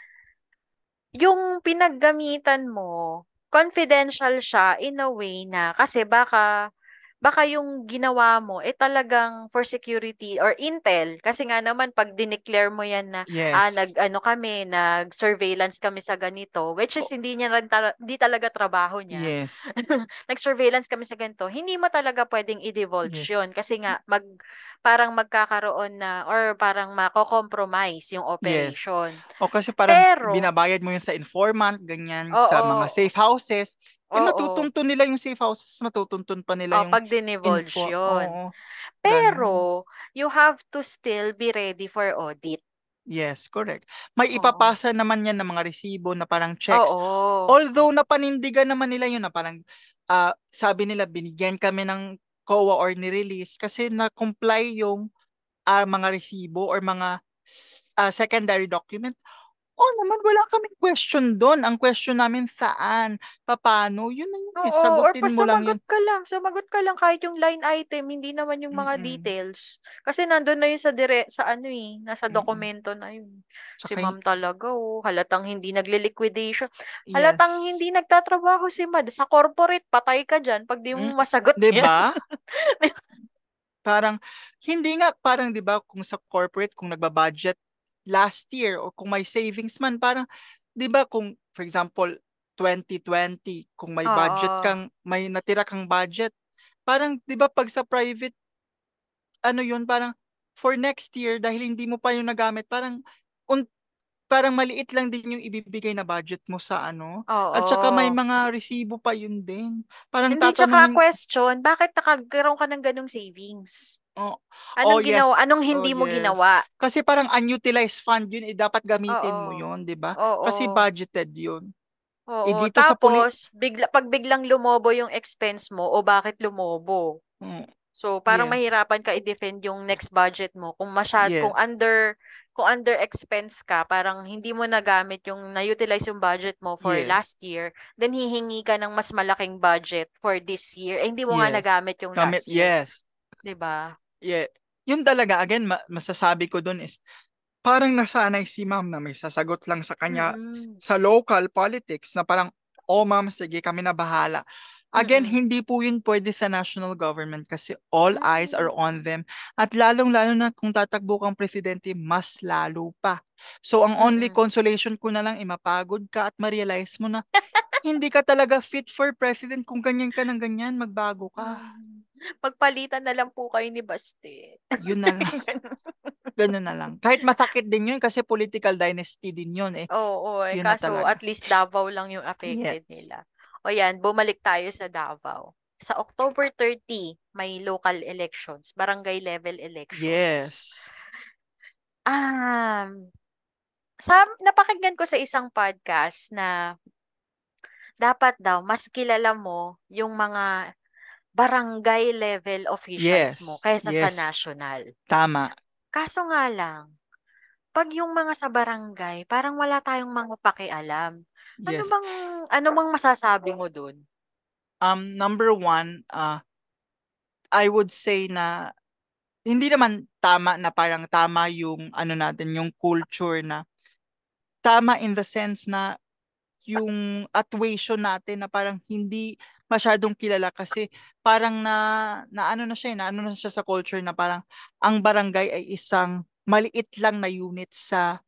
Speaker 1: Yung pinaggamitan mo, confidential siya in a way na kasi baka baka yung ginawa mo eh talagang for security or intel kasi nga naman pag dineclare mo yan na ah
Speaker 2: Yes.
Speaker 1: nag ano kami nag surveillance kami sa ganito which is hindi niya rin tala- di talaga trabaho niya
Speaker 2: Yes.
Speaker 1: nag surveillance kami sa ganito hindi mo talaga pwedeng i-divulge
Speaker 2: Yes.
Speaker 1: yun kasi nga mag parang magkakaroon na or parang mako-compromise yung operation
Speaker 2: O kasi parang
Speaker 1: Pero-
Speaker 2: binabayad mo yun sa informant, ganyan,
Speaker 1: Oo.
Speaker 2: sa mga safe houses. Eh,
Speaker 1: Oo.
Speaker 2: matutuntun nila yung safe houses, matutuntun pa nila
Speaker 1: Oh,
Speaker 2: yung
Speaker 1: pag dinivulge
Speaker 2: info.
Speaker 1: yun.
Speaker 2: Oo.
Speaker 1: Pero, you have to still be ready for audit.
Speaker 2: Yes, correct. May
Speaker 1: Oo.
Speaker 2: ipapasa naman yan ng mga resibo na parang checks.
Speaker 1: Oo.
Speaker 2: Although napanindigan naman nila yun na parang ah, sabi nila binigyan kami ng COA or ni-release kasi na-comply yung ah, mga resibo or mga ah, secondary document. Oh naman, wala kaming question doon. Ang question namin saan, paano, yun na yun. eh.
Speaker 1: Oo, or
Speaker 2: Sagutin
Speaker 1: pa
Speaker 2: mo lang yun.
Speaker 1: sumagot ka lang. Sumagot ka lang kahit yung line item, hindi naman yung mga
Speaker 2: Mm-mm.
Speaker 1: details. Kasi nandun na yun sa dire sa ano eh, nasa
Speaker 2: Mm-mm.
Speaker 1: dokumento na yun. Si
Speaker 2: Tsaka,
Speaker 1: ma'am talaga, oh, halatang hindi nagle-liquidation. Halatang
Speaker 2: yes.
Speaker 1: hindi nagtatrabaho si Mad. Sa corporate, patay ka dyan pag di mo
Speaker 2: Mm,
Speaker 1: masagot yan.
Speaker 2: Diba? Parang, hindi nga, parang, di ba, kung sa corporate, kung nagbabudget last year, or kung may savings man, parang, di ba, kung, for example, 2020, kung may budget kang, may natira kang budget, parang, di ba, pag sa private, ano yun, parang, for next year, dahil hindi mo pa yung nagamit, parang, un, parang maliit lang din yung ibibigay na budget mo sa ano.
Speaker 1: Oo.
Speaker 2: At saka may mga resibo pa yun din. Parang
Speaker 1: Hindi, tsaka
Speaker 2: tatanungin,
Speaker 1: question, bakit nakagkaroon ka ng ganong savings?
Speaker 2: Oh,
Speaker 1: Anong
Speaker 2: Oh, yes.
Speaker 1: ginawa? Anong hindi
Speaker 2: Oh,
Speaker 1: mo
Speaker 2: yes.
Speaker 1: ginawa?
Speaker 2: Kasi parang unutilized fund yun, eh, dapat gamitin mo
Speaker 1: Oo.
Speaker 2: yun, di ba?
Speaker 1: Oo.
Speaker 2: Kasi budgeted yun.
Speaker 1: Oo.
Speaker 2: Eh, dito sa poli-
Speaker 1: Tapos, bigla, pag biglang lumobo yung expense mo, o bakit lumobo?
Speaker 2: Mm,
Speaker 1: So, parang
Speaker 2: Yes.
Speaker 1: mahirapan ka i-defend yung next budget mo. Kung masyad,
Speaker 2: Yes.
Speaker 1: kung under, kung under expense ka, parang hindi mo nagamit yung, na-utilize yung budget mo for
Speaker 2: Yes.
Speaker 1: last year, then hihingi ka ng mas malaking budget for this year. Eh, hindi mo nga
Speaker 2: Yes.
Speaker 1: nagamit yung
Speaker 2: Gamit,
Speaker 1: last year.
Speaker 2: yes.
Speaker 1: 'Di ba?
Speaker 2: Yeah. Yun talaga, again, ma- masasabi ko dun is, parang nasanay si ma'am na may sasagot lang sa kanya
Speaker 1: Mm-mm.
Speaker 2: sa local politics na parang, oh ma'am, sige, kami na bahala. Again,
Speaker 1: Mm.
Speaker 2: hindi po yun pwede sa national government kasi all eyes are on them. At lalong-lalo na kung tatakbo kang presidente, mas lalo pa. So, ang only
Speaker 1: Mm.
Speaker 2: consolation ko na lang, ay mapagod ka at ma-realize mo na hindi ka talaga fit for president kung ganyan ka ng ganyan, magbago ka.
Speaker 1: Hmm. Magpalitan na lang po kayo ni Baste.
Speaker 2: Yun na lang. Ganun na lang. Kahit masakit din yun kasi political dynasty din yun eh.
Speaker 1: Oo, eh,
Speaker 2: Yun
Speaker 1: kaso at least Davao lang yung affected
Speaker 2: Yes.
Speaker 1: nila. O yan, bumalik tayo sa Davao. Sa October 30, may local elections, barangay level elections.
Speaker 2: Yes.
Speaker 1: Um, sa napakinggan ko sa isang podcast na dapat daw mas kilala mo yung mga barangay level officials
Speaker 2: Yes.
Speaker 1: mo kaysa sa
Speaker 2: Yes.
Speaker 1: national.
Speaker 2: Tama.
Speaker 1: Kaso nga lang, pag yung mga sa barangay, parang wala tayong mga pakialam. Ano
Speaker 2: Yes.
Speaker 1: bang ano bang masasabi mo dun?
Speaker 2: Um, number one, uh, I would say na hindi naman tama na parang tama yung ano natin, yung culture na tama in the sense na yung attuation natin na parang hindi masyadong kilala kasi parang na na ano na siya, eh, na ano na siya sa culture na parang ang barangay ay isang maliit lang na unit sa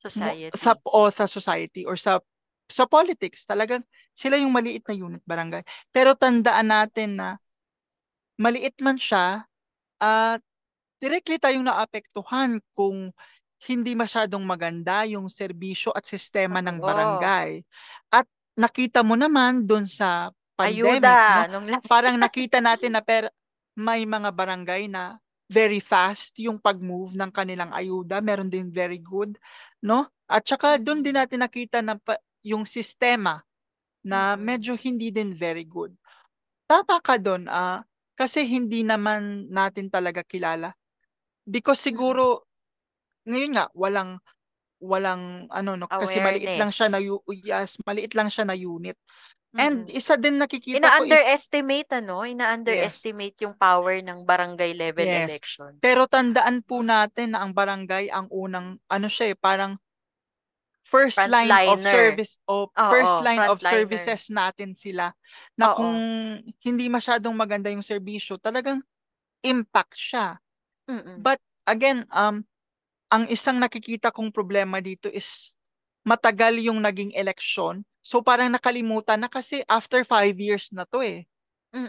Speaker 1: Society.
Speaker 2: sa o sa society or sa sa politics talagang sila yung maliit na unit barangay. Pero tandaan natin na maliit man siya at directly tayong naapektuhan kung hindi masyadong maganda yung serbisyo at sistema ng barangay. At nakita mo naman doon sa pandemic
Speaker 1: Ayuda
Speaker 2: no?
Speaker 1: last.
Speaker 2: parang nakita natin na per may mga barangay na very fast yung pag-move ng kanilang ayuda, meron din very good, no? At saka doon din natin nakita na pa, yung sistema na
Speaker 1: Mm.
Speaker 2: medyo hindi din very good. Tama ka doon, ah, kasi hindi naman natin talaga kilala. Because
Speaker 1: Mm.
Speaker 2: siguro ngayon nga walang walang ano no kasi maliit lang siya na
Speaker 1: Awareness.
Speaker 2: yes, maliit lang siya na unit. And
Speaker 1: Mm.
Speaker 2: isa din nakikita ko is
Speaker 1: Ina-underestimate ano,
Speaker 2: yes.
Speaker 1: ina-underestimate yung power ng barangay level
Speaker 2: Yes.
Speaker 1: elections.
Speaker 2: Pero tandaan po natin na ang barangay ang unang ano siya eh, parang first line of service of first
Speaker 1: Oo,
Speaker 2: line of services natin sila na
Speaker 1: Oo.
Speaker 2: kung hindi masyadong maganda yung serbisyo, talagang impact siya.
Speaker 1: Mm.
Speaker 2: But again, um ang isang nakikita kong problema dito is matagal yung naging eleksyon. So parang nakalimutan na kasi after five years na to eh,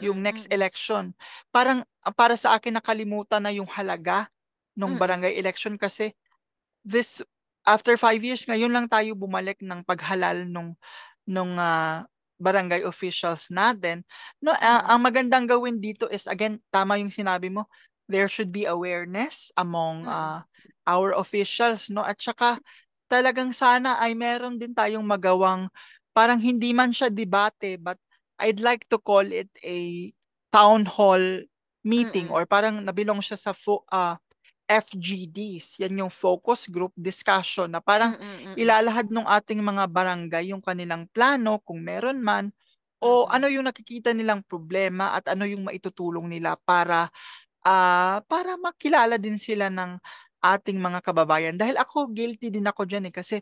Speaker 2: yung
Speaker 1: Mm,
Speaker 2: next election. Parang ah, para sa akin nakalimutan na yung halaga ng
Speaker 1: Mm.
Speaker 2: barangay election kasi this after five years ngayon lang tayo bumalik ng paghalal nung nung ah, barangay officials natin. No,
Speaker 1: Mm.
Speaker 2: ang magandang gawin dito is again tama yung sinabi mo, there should be awareness among ah, our officials no at saka talagang sana ay meron din tayong magawang parang hindi man siya debate but I'd like to call it a town hall meeting
Speaker 1: Mm.
Speaker 2: or parang nabilong siya sa fo- ah, FGDs. Yan yung focus group discussion na parang
Speaker 1: Mm, mm, mm.
Speaker 2: ilalahad ng ating mga barangay yung kanilang plano kung meron man o
Speaker 1: Mm.
Speaker 2: ano yung nakikita nilang problema at ano yung maitutulong nila para ah para makilala din sila ng ating mga kababayan. Dahil ako guilty din ako diyan eh kasi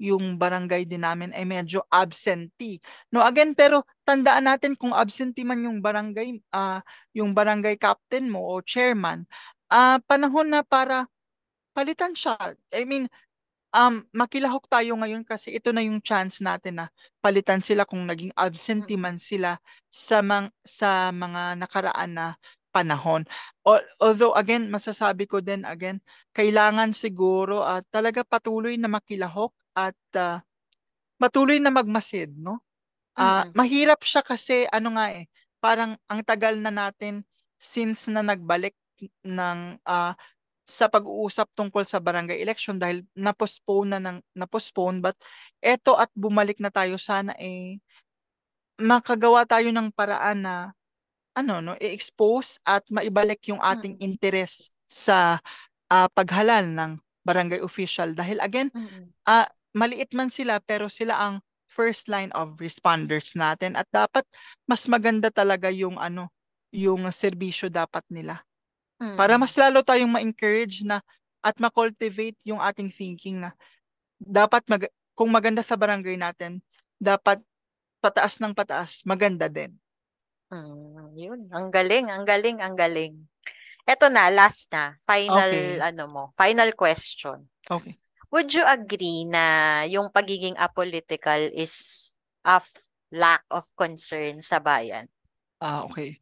Speaker 2: yung barangay din namin ay medyo absentee. No, again, pero tandaan natin kung absentee man yung barangay, ah yung barangay captain mo o chairman, ah panahon na para palitan siya. I mean, um, makilahok tayo ngayon kasi ito na yung chance natin na palitan sila kung naging absentee man sila sa mang, sa mga nakaraan na panahon. Al- Although again, masasabi ko din again, kailangan siguro at talaga patuloy na makilahok at ah, patuloy na magmasid, no? Ah,
Speaker 1: Mm.
Speaker 2: mahirap siya kasi ano nga eh, parang ang tagal na natin since na nagbalik ng ah, sa pag-uusap tungkol sa barangay election dahil na-postpone na ng na-postpone but eto at bumalik na tayo sana eh makagawa tayo ng paraan na ano no i-expose at maibalik yung ating
Speaker 1: Mm.
Speaker 2: interes sa ah, paghalal ng barangay official dahil again
Speaker 1: Mm.
Speaker 2: ah maliit man sila pero sila ang first line of responders natin at dapat mas maganda talaga yung ano yung serbisyo dapat nila para
Speaker 1: Mm.
Speaker 2: mas lalo tayong ma-encourage na at ma-cultivate yung ating thinking na dapat mag kung maganda sa barangay natin dapat pataas ng pataas maganda din
Speaker 1: Mm, yun. Ang galing, ang galing, ang galing. Eto na, last na. Final,
Speaker 2: Okay.
Speaker 1: ano mo, final question.
Speaker 2: Okay.
Speaker 1: Would you agree na yung pagiging apolitical is a lack of concern sa bayan?
Speaker 2: Ah, okay.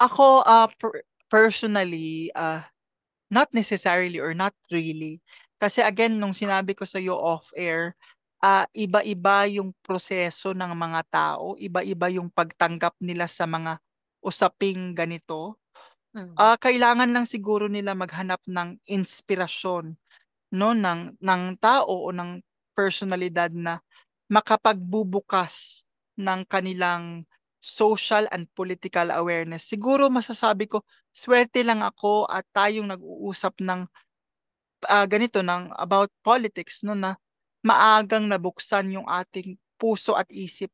Speaker 2: Ako, uh, per- personally, uh, not necessarily or not really. Kasi again, nung sinabi ko sa iyo off-air, uh, iba-iba yung proseso ng mga tao, iba-iba yung pagtanggap nila sa mga usaping ganito. Uh, kailangan lang siguro nila maghanap ng inspirasyon no ng ng tao o ng personalidad na makapagbubukas ng kanilang social and political awareness. Siguro masasabi ko, swerte lang ako at tayong nag-uusap ng uh, ganito ng about politics no na maagang nabuksan yung ating puso at isip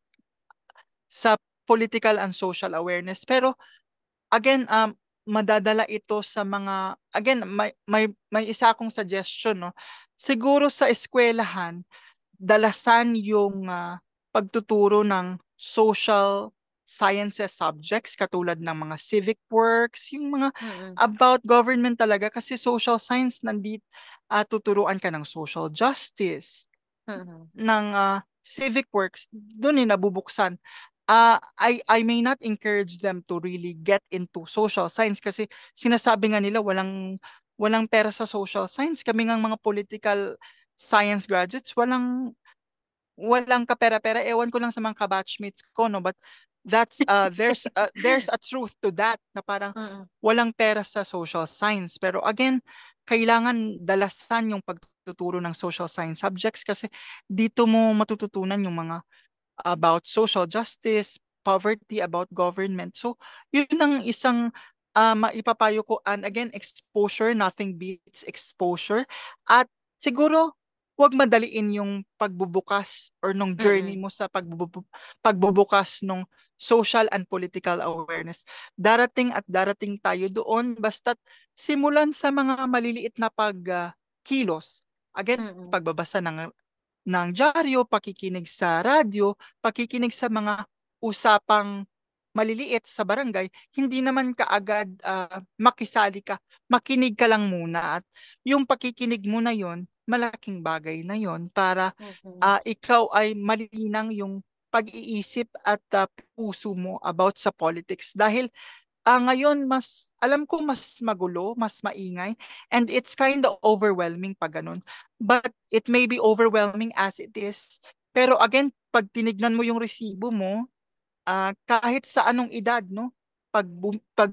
Speaker 2: sa political and social awareness. Pero again, um, madadala ito sa mga again may may may isa akong suggestion no. Siguro sa eskwelahan dalasan yung uh, pagtuturo ng social sciences subjects katulad ng mga civic works, yung mga
Speaker 1: Mm-mm.
Speaker 2: about government talaga kasi social science nandito uh, tuturuan ka ng social justice,
Speaker 1: Mm-mm.
Speaker 2: ng uh, civic works, doon eh nabubuksan. Uh, I, I may not encourage them to really get into social science kasi sinasabi nga nila walang walang pera sa social science. Kami ng mga political science graduates, walang walang kapera-pera. Ewan ko lang sa mga kabatchmates ko, no? But that's, uh, there's, uh, there's a truth to that na parang
Speaker 1: Mm-mm.
Speaker 2: walang pera sa social science. Pero again, kailangan dalasan yung pagtuturo ng social science subjects kasi dito mo matututunan yung mga about social justice, poverty, about government. So, yun ang isang uh, maipapayo ko. And again, exposure, nothing beats exposure. At siguro, huwag madaliin yung pagbubukas or nung journey mo sa pagbubu- pagbubukas ng social and political awareness. Darating at darating tayo doon basta't simulan sa mga maliliit na pagkilos. Uh, Again,
Speaker 1: Mm-mm.
Speaker 2: pagbabasa ng ng dyaryo, pakikinig sa radyo, pakikinig sa mga usapang maliliit sa barangay, hindi naman kaagad uh, makisali ka. Makinig ka lang muna at yung pakikinig mo na yon malaking bagay na yon para uh, ikaw ay malinang yung pag-iisip at uh, puso mo about sa politics dahil uh, ngayon mas alam ko mas magulo, mas maingay and it's kind of overwhelming pag ganun. But it may be overwhelming as it is. Pero again, pag tinignan mo yung resibo mo, uh, kahit sa anong edad, no? Pag pag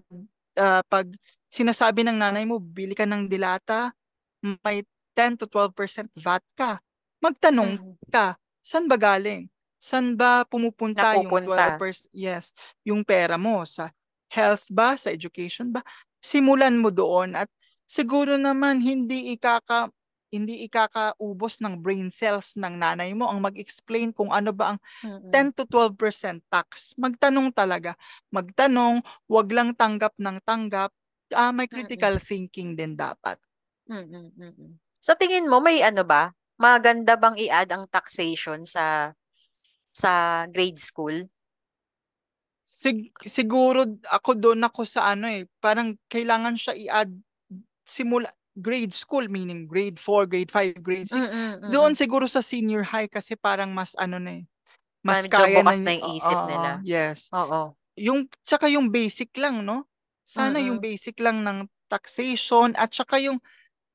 Speaker 2: uh, pag sinasabi ng nanay mo, bili ka ng dilata, may 10 to 12% VAT ka. Magtanong
Speaker 1: Mm.
Speaker 2: ka, saan ba galing? Saan ba pumupunta
Speaker 1: Napupunta.
Speaker 2: yung 12%? Yes, yung pera mo sa health ba, sa education ba? Simulan mo doon at siguro naman hindi ikaka hindi ikakaubos ng brain cells ng nanay mo ang mag-explain kung ano ba ang
Speaker 1: Mm-mm.
Speaker 2: 10 to 12% tax. Magtanong talaga. Magtanong, wag lang tanggap ng tanggap. Ah, may critical
Speaker 1: Mm-mm.
Speaker 2: thinking din dapat.
Speaker 1: Mm-mm. Sa tingin mo may ano ba? Maganda bang i-add ang taxation sa sa grade school?
Speaker 2: Sig- siguro ako doon ako sa ano eh, parang kailangan siya i-add simula grade school meaning grade 4, grade 5, grade 6.
Speaker 1: Mm-mm.
Speaker 2: Doon
Speaker 1: Mm-mm.
Speaker 2: siguro sa senior high kasi parang mas ano na eh. Mas
Speaker 1: Medyo
Speaker 2: kaya na,
Speaker 1: na yung isip
Speaker 2: Oo,
Speaker 1: nila.
Speaker 2: Yes.
Speaker 1: Oo.
Speaker 2: Yung tsaka yung basic lang, no? Sana yung
Speaker 1: Mm-mm.
Speaker 2: basic lang ng taxation at tsaka yung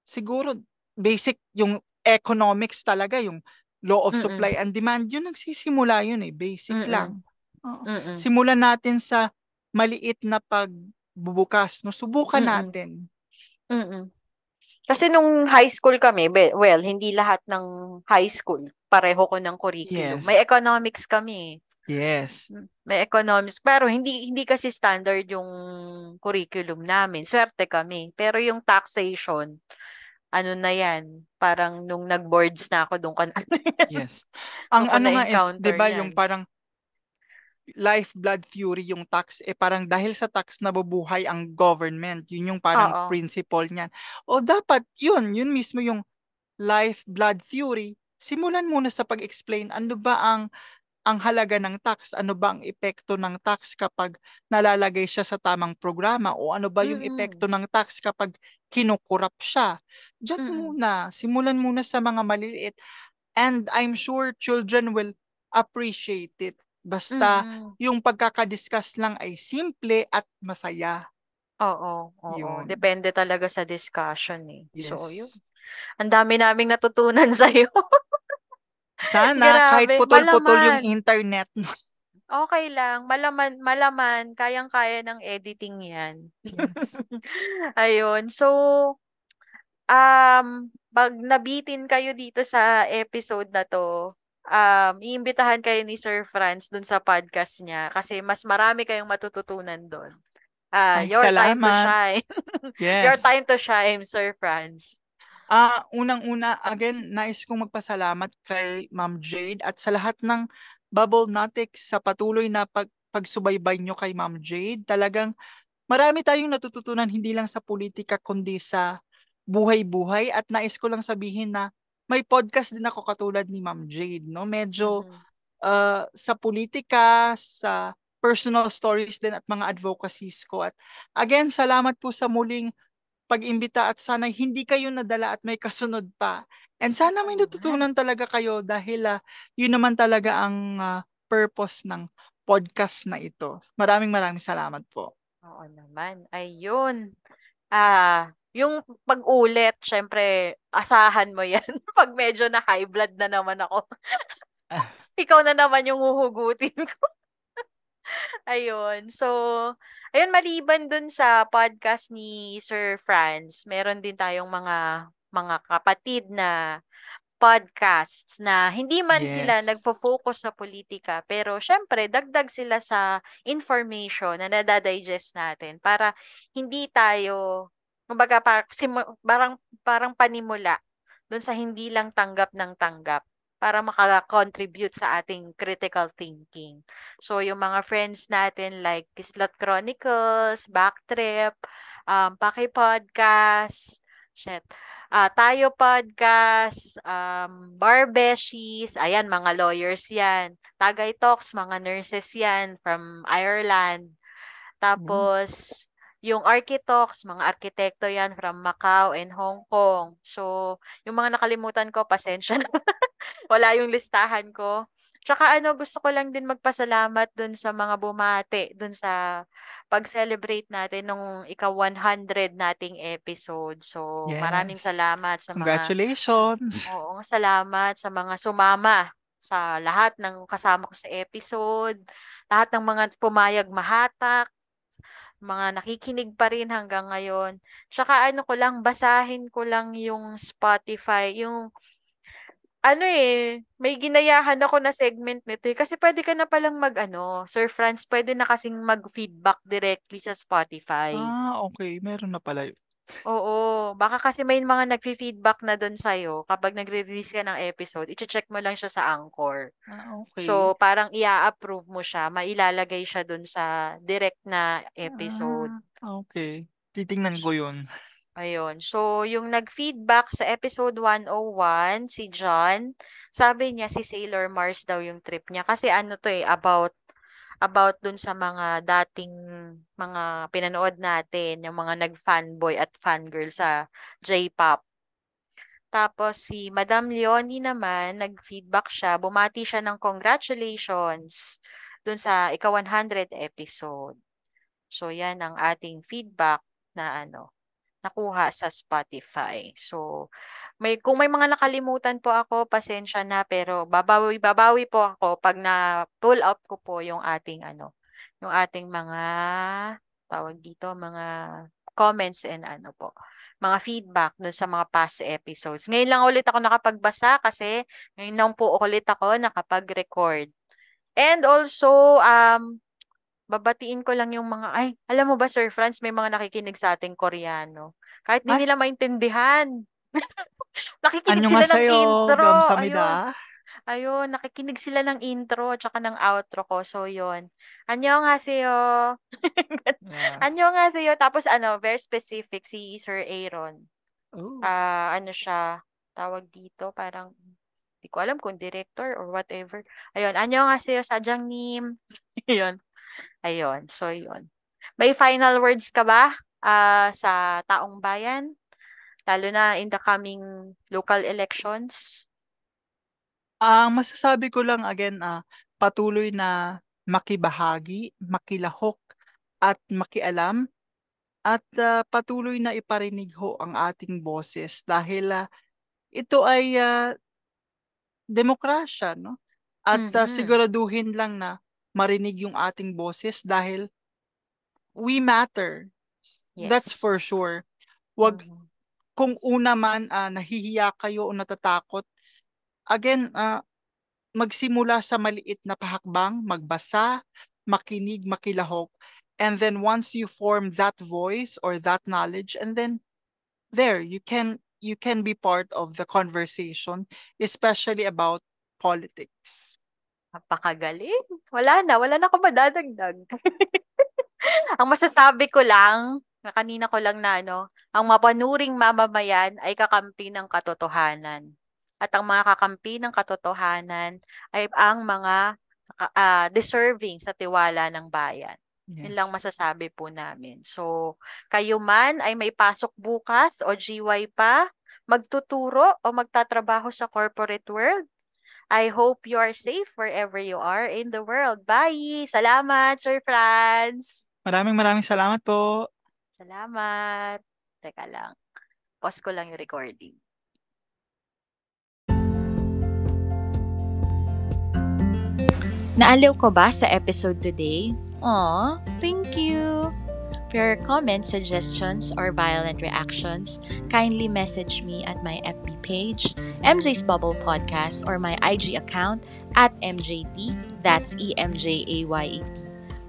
Speaker 2: siguro basic yung economics talaga, yung law of
Speaker 1: Mm-mm.
Speaker 2: supply and demand, yun nagsisimula yun eh, basic
Speaker 1: Mm-mm.
Speaker 2: lang. Oo.
Speaker 1: Mm-mm.
Speaker 2: Simulan natin sa maliit na pagbubukas, no? Subukan
Speaker 1: Mm-mm.
Speaker 2: natin.
Speaker 1: Mm-mm. Kasi nung high school kami, well, hindi lahat ng high school pareho ko ng curriculum.
Speaker 2: Yes.
Speaker 1: May economics kami.
Speaker 2: Yes.
Speaker 1: May economics. Pero hindi hindi kasi standard yung curriculum namin. Swerte kami. Pero yung taxation, ano na yan, parang nung nag-boards na ako, doon ka na.
Speaker 2: Yes. Ang ano nga is, 'di ba, yung parang life blood fury yung tax eh parang dahil sa tax nabubuhay ang government. Yun yung parang
Speaker 1: Oo.
Speaker 2: principle niyan. O dapat yun, yun mismo yung life blood fury. Simulan muna sa pag-explain ano ba ang ang halaga ng tax, ano ba ang epekto ng tax kapag nalalagay siya sa tamang programa o ano ba yung
Speaker 1: Mm.
Speaker 2: epekto ng tax kapag kinukurap siya. Diyan
Speaker 1: Mm.
Speaker 2: muna, simulan muna sa mga maliliit and I'm sure children will appreciate it. Basta
Speaker 1: Mm.
Speaker 2: yung pagkakadiscuss lang ay simple at masaya.
Speaker 1: Oo, oo.
Speaker 2: Yun.
Speaker 1: Depende talaga sa discussion eh. So, yun.
Speaker 2: Yes.
Speaker 1: Ang dami naming natutunan sa'yo.
Speaker 2: Sana kahit
Speaker 1: Grabe,
Speaker 2: putol-putol yung internet.
Speaker 1: Okay lang. Malaman, malaman. Kayang-kaya ng editing yan.
Speaker 2: Yes.
Speaker 1: Ayun. So, um, pag nabitin kayo dito sa episode na to, um, iimbitahan kayo ni Sir Franz dun sa podcast niya kasi mas marami kayong matututunan doon. Ah,
Speaker 2: Ay,
Speaker 1: your time to
Speaker 2: salamat.
Speaker 1: shine.
Speaker 2: Yes.
Speaker 1: Your time to shine, Sir Franz.
Speaker 2: Ah, unang-una, again, nais kong magpasalamat kay Ma'am Jade at sa lahat ng Bubble Natics sa patuloy na pag pagsubaybay nyo kay Ma'am Jade. Talagang marami tayong natututunan hindi lang sa politika kundi sa buhay-buhay at nais ko lang sabihin na may podcast din ako katulad ni Ma'am Jade, no? Medyo
Speaker 1: Mhm.
Speaker 2: uh, sa politika, sa personal stories din at mga advocacies ko. At again, salamat po sa muling pag-imbita at sana hindi kayo nadala at may kasunod pa. And sana may natutunan talaga kayo dahil ah, yun naman talaga ang ah, purpose ng podcast na ito. Maraming maraming salamat po.
Speaker 1: Oo naman. Ayun. Ah, yung pag-ulit, syempre, asahan mo yan. Pag medyo na high blood na naman ako. Ikaw na naman yung huhugutin ko. Ayun. So, ayun, maliban dun sa podcast ni Sir Franz, meron din tayong mga mga kapatid na podcasts na hindi man sila
Speaker 2: Yes.
Speaker 1: nagfo-focus sa politika, pero syempre, dagdag sila sa information na nadadigest natin para hindi tayo, kumbaga, parang, parang panimula dun sa hindi lang tanggap ng tanggap para maka-contribute sa ating critical thinking. So, yung mga friends natin like Kislot Chronicles, Backtrip, um, Paki Podcast, shit, ah Tayo Podcast, um, Barbeshies, ayan, mga lawyers yan. Tagay Talks, mga nurses yan from Ireland. Tapos, yung Architox, mga arkitekto yan from Macau and Hong Kong. So, yung mga nakalimutan ko, pasensya na. Wala yung listahan ko. Tsaka ano, gusto ko lang din magpasalamat dun sa mga bumate, dun sa pag-celebrate natin nung ika-100 nating episode. So, maraming
Speaker 2: Yes.
Speaker 1: salamat sa mga
Speaker 2: Congratulations.
Speaker 1: Oo, salamat sa mga sumama sa lahat ng kasama ko sa episode, lahat ng mga pumayag mahatak, mga nakikinig pa rin hanggang ngayon. Tsaka ano ko lang, basahin ko lang yung Spotify, yung ano eh, may ginayahan ako na segment nito eh. Kasi pwede ka na palang mag ano, Sir Franz, pwede na kasing mag-feedback directly sa Spotify.
Speaker 2: Ah, okay. Meron na pala yun.
Speaker 1: Oo, baka kasi may mga nagfi-feedback na doon sa'yo kapag nagre-release ka ng episode, i-check mo lang siya sa Anchor.
Speaker 2: Ah, okay.
Speaker 1: So, parang i-approve mo siya, mailalagay siya doon sa direct na episode.
Speaker 2: Ah, okay. Titingnan ko yun.
Speaker 1: Ayun. So, yung nag-feedback sa episode 101, si John, sabi niya si Sailor Mars daw yung trip niya. Kasi ano to eh, about about dun sa mga dating mga pinanood natin, yung mga nag-fanboy at fangirl sa J-pop. Tapos si Madam Leonie naman, nag-feedback siya, bumati siya ng congratulations dun sa ika-100 episode. So, yan ang ating feedback na ano, nakuha sa Spotify. So, may kung may mga nakalimutan po ako, pasensya na pero babawi babawi po ako pag na pull out ko po yung ating ano, yung ating mga tawag dito, mga comments and ano po, mga feedback dun sa mga past episodes. Ngayon lang ulit ako nakapagbasa kasi ngayon lang po ulit ako nakapag-record. And also, um, babatiin ko lang yung mga, ay, alam mo ba, Sir Franz, may mga nakikinig sa ating Koreano. Kahit di
Speaker 2: Ay?
Speaker 1: nila maintindihan. nakikinig
Speaker 2: ano
Speaker 1: sila ng
Speaker 2: sayo,
Speaker 1: intro. Ayun. Ayun, nakikinig sila ng intro at saka ng outro ko. So, yun. Anyo nga sa'yo.
Speaker 2: yeah.
Speaker 1: Anyo nga sa'yo. Tapos, ano, very specific si Sir Aaron.
Speaker 2: Oh.
Speaker 1: Uh, ano siya, tawag dito, parang hindi ko alam kung director or whatever. Ayun, anyo nga sa'yo, sadyang nim. ayun. Ayun, so yun. May final words ka ba? Uh, sa taong bayan? Lalo na in the coming local elections?
Speaker 2: Ang uh, masasabi ko lang again, uh, patuloy na makibahagi, makilahok, at makialam at uh, patuloy na iparinig ho ang ating boses dahil uh, ito ay uh, demokrasya no at mm-hmm. uh, siguraduhin lang na marinig yung ating boses dahil we matter yes. that's for sure wag mm-hmm. kung una man uh, nahihiya kayo o natatakot again uh, magsimula sa maliit na pahakbang magbasa makinig makilahok and then once you form that voice or that knowledge and then there you can you can be part of the conversation especially about politics
Speaker 1: napakagaling wala na wala na ako madadagdag ang masasabi ko lang kanina ko lang na ano ang mapanuring mamamayan ay kakampi ng katotohanan at ang mga kakampi ng katotohanan ay ang mga uh, deserving sa tiwala ng bayan Yes. Yun lang masasabi po namin. So, kayo man ay may pasok bukas o GY pa, magtuturo o magtatrabaho sa corporate world, I hope you are safe wherever you are in the world. Bye! Salamat, Sir Franz!
Speaker 2: Maraming maraming salamat po.
Speaker 1: Salamat. Teka lang. Pause ko lang yung recording. Naaliw ko ba sa episode today? Aw, thank you! For your comments, suggestions, or violent reactions, kindly message me at my FB page, MJ's Bubble Podcast, or my IG account at MJT, that's E-M-J-A-Y-E-T.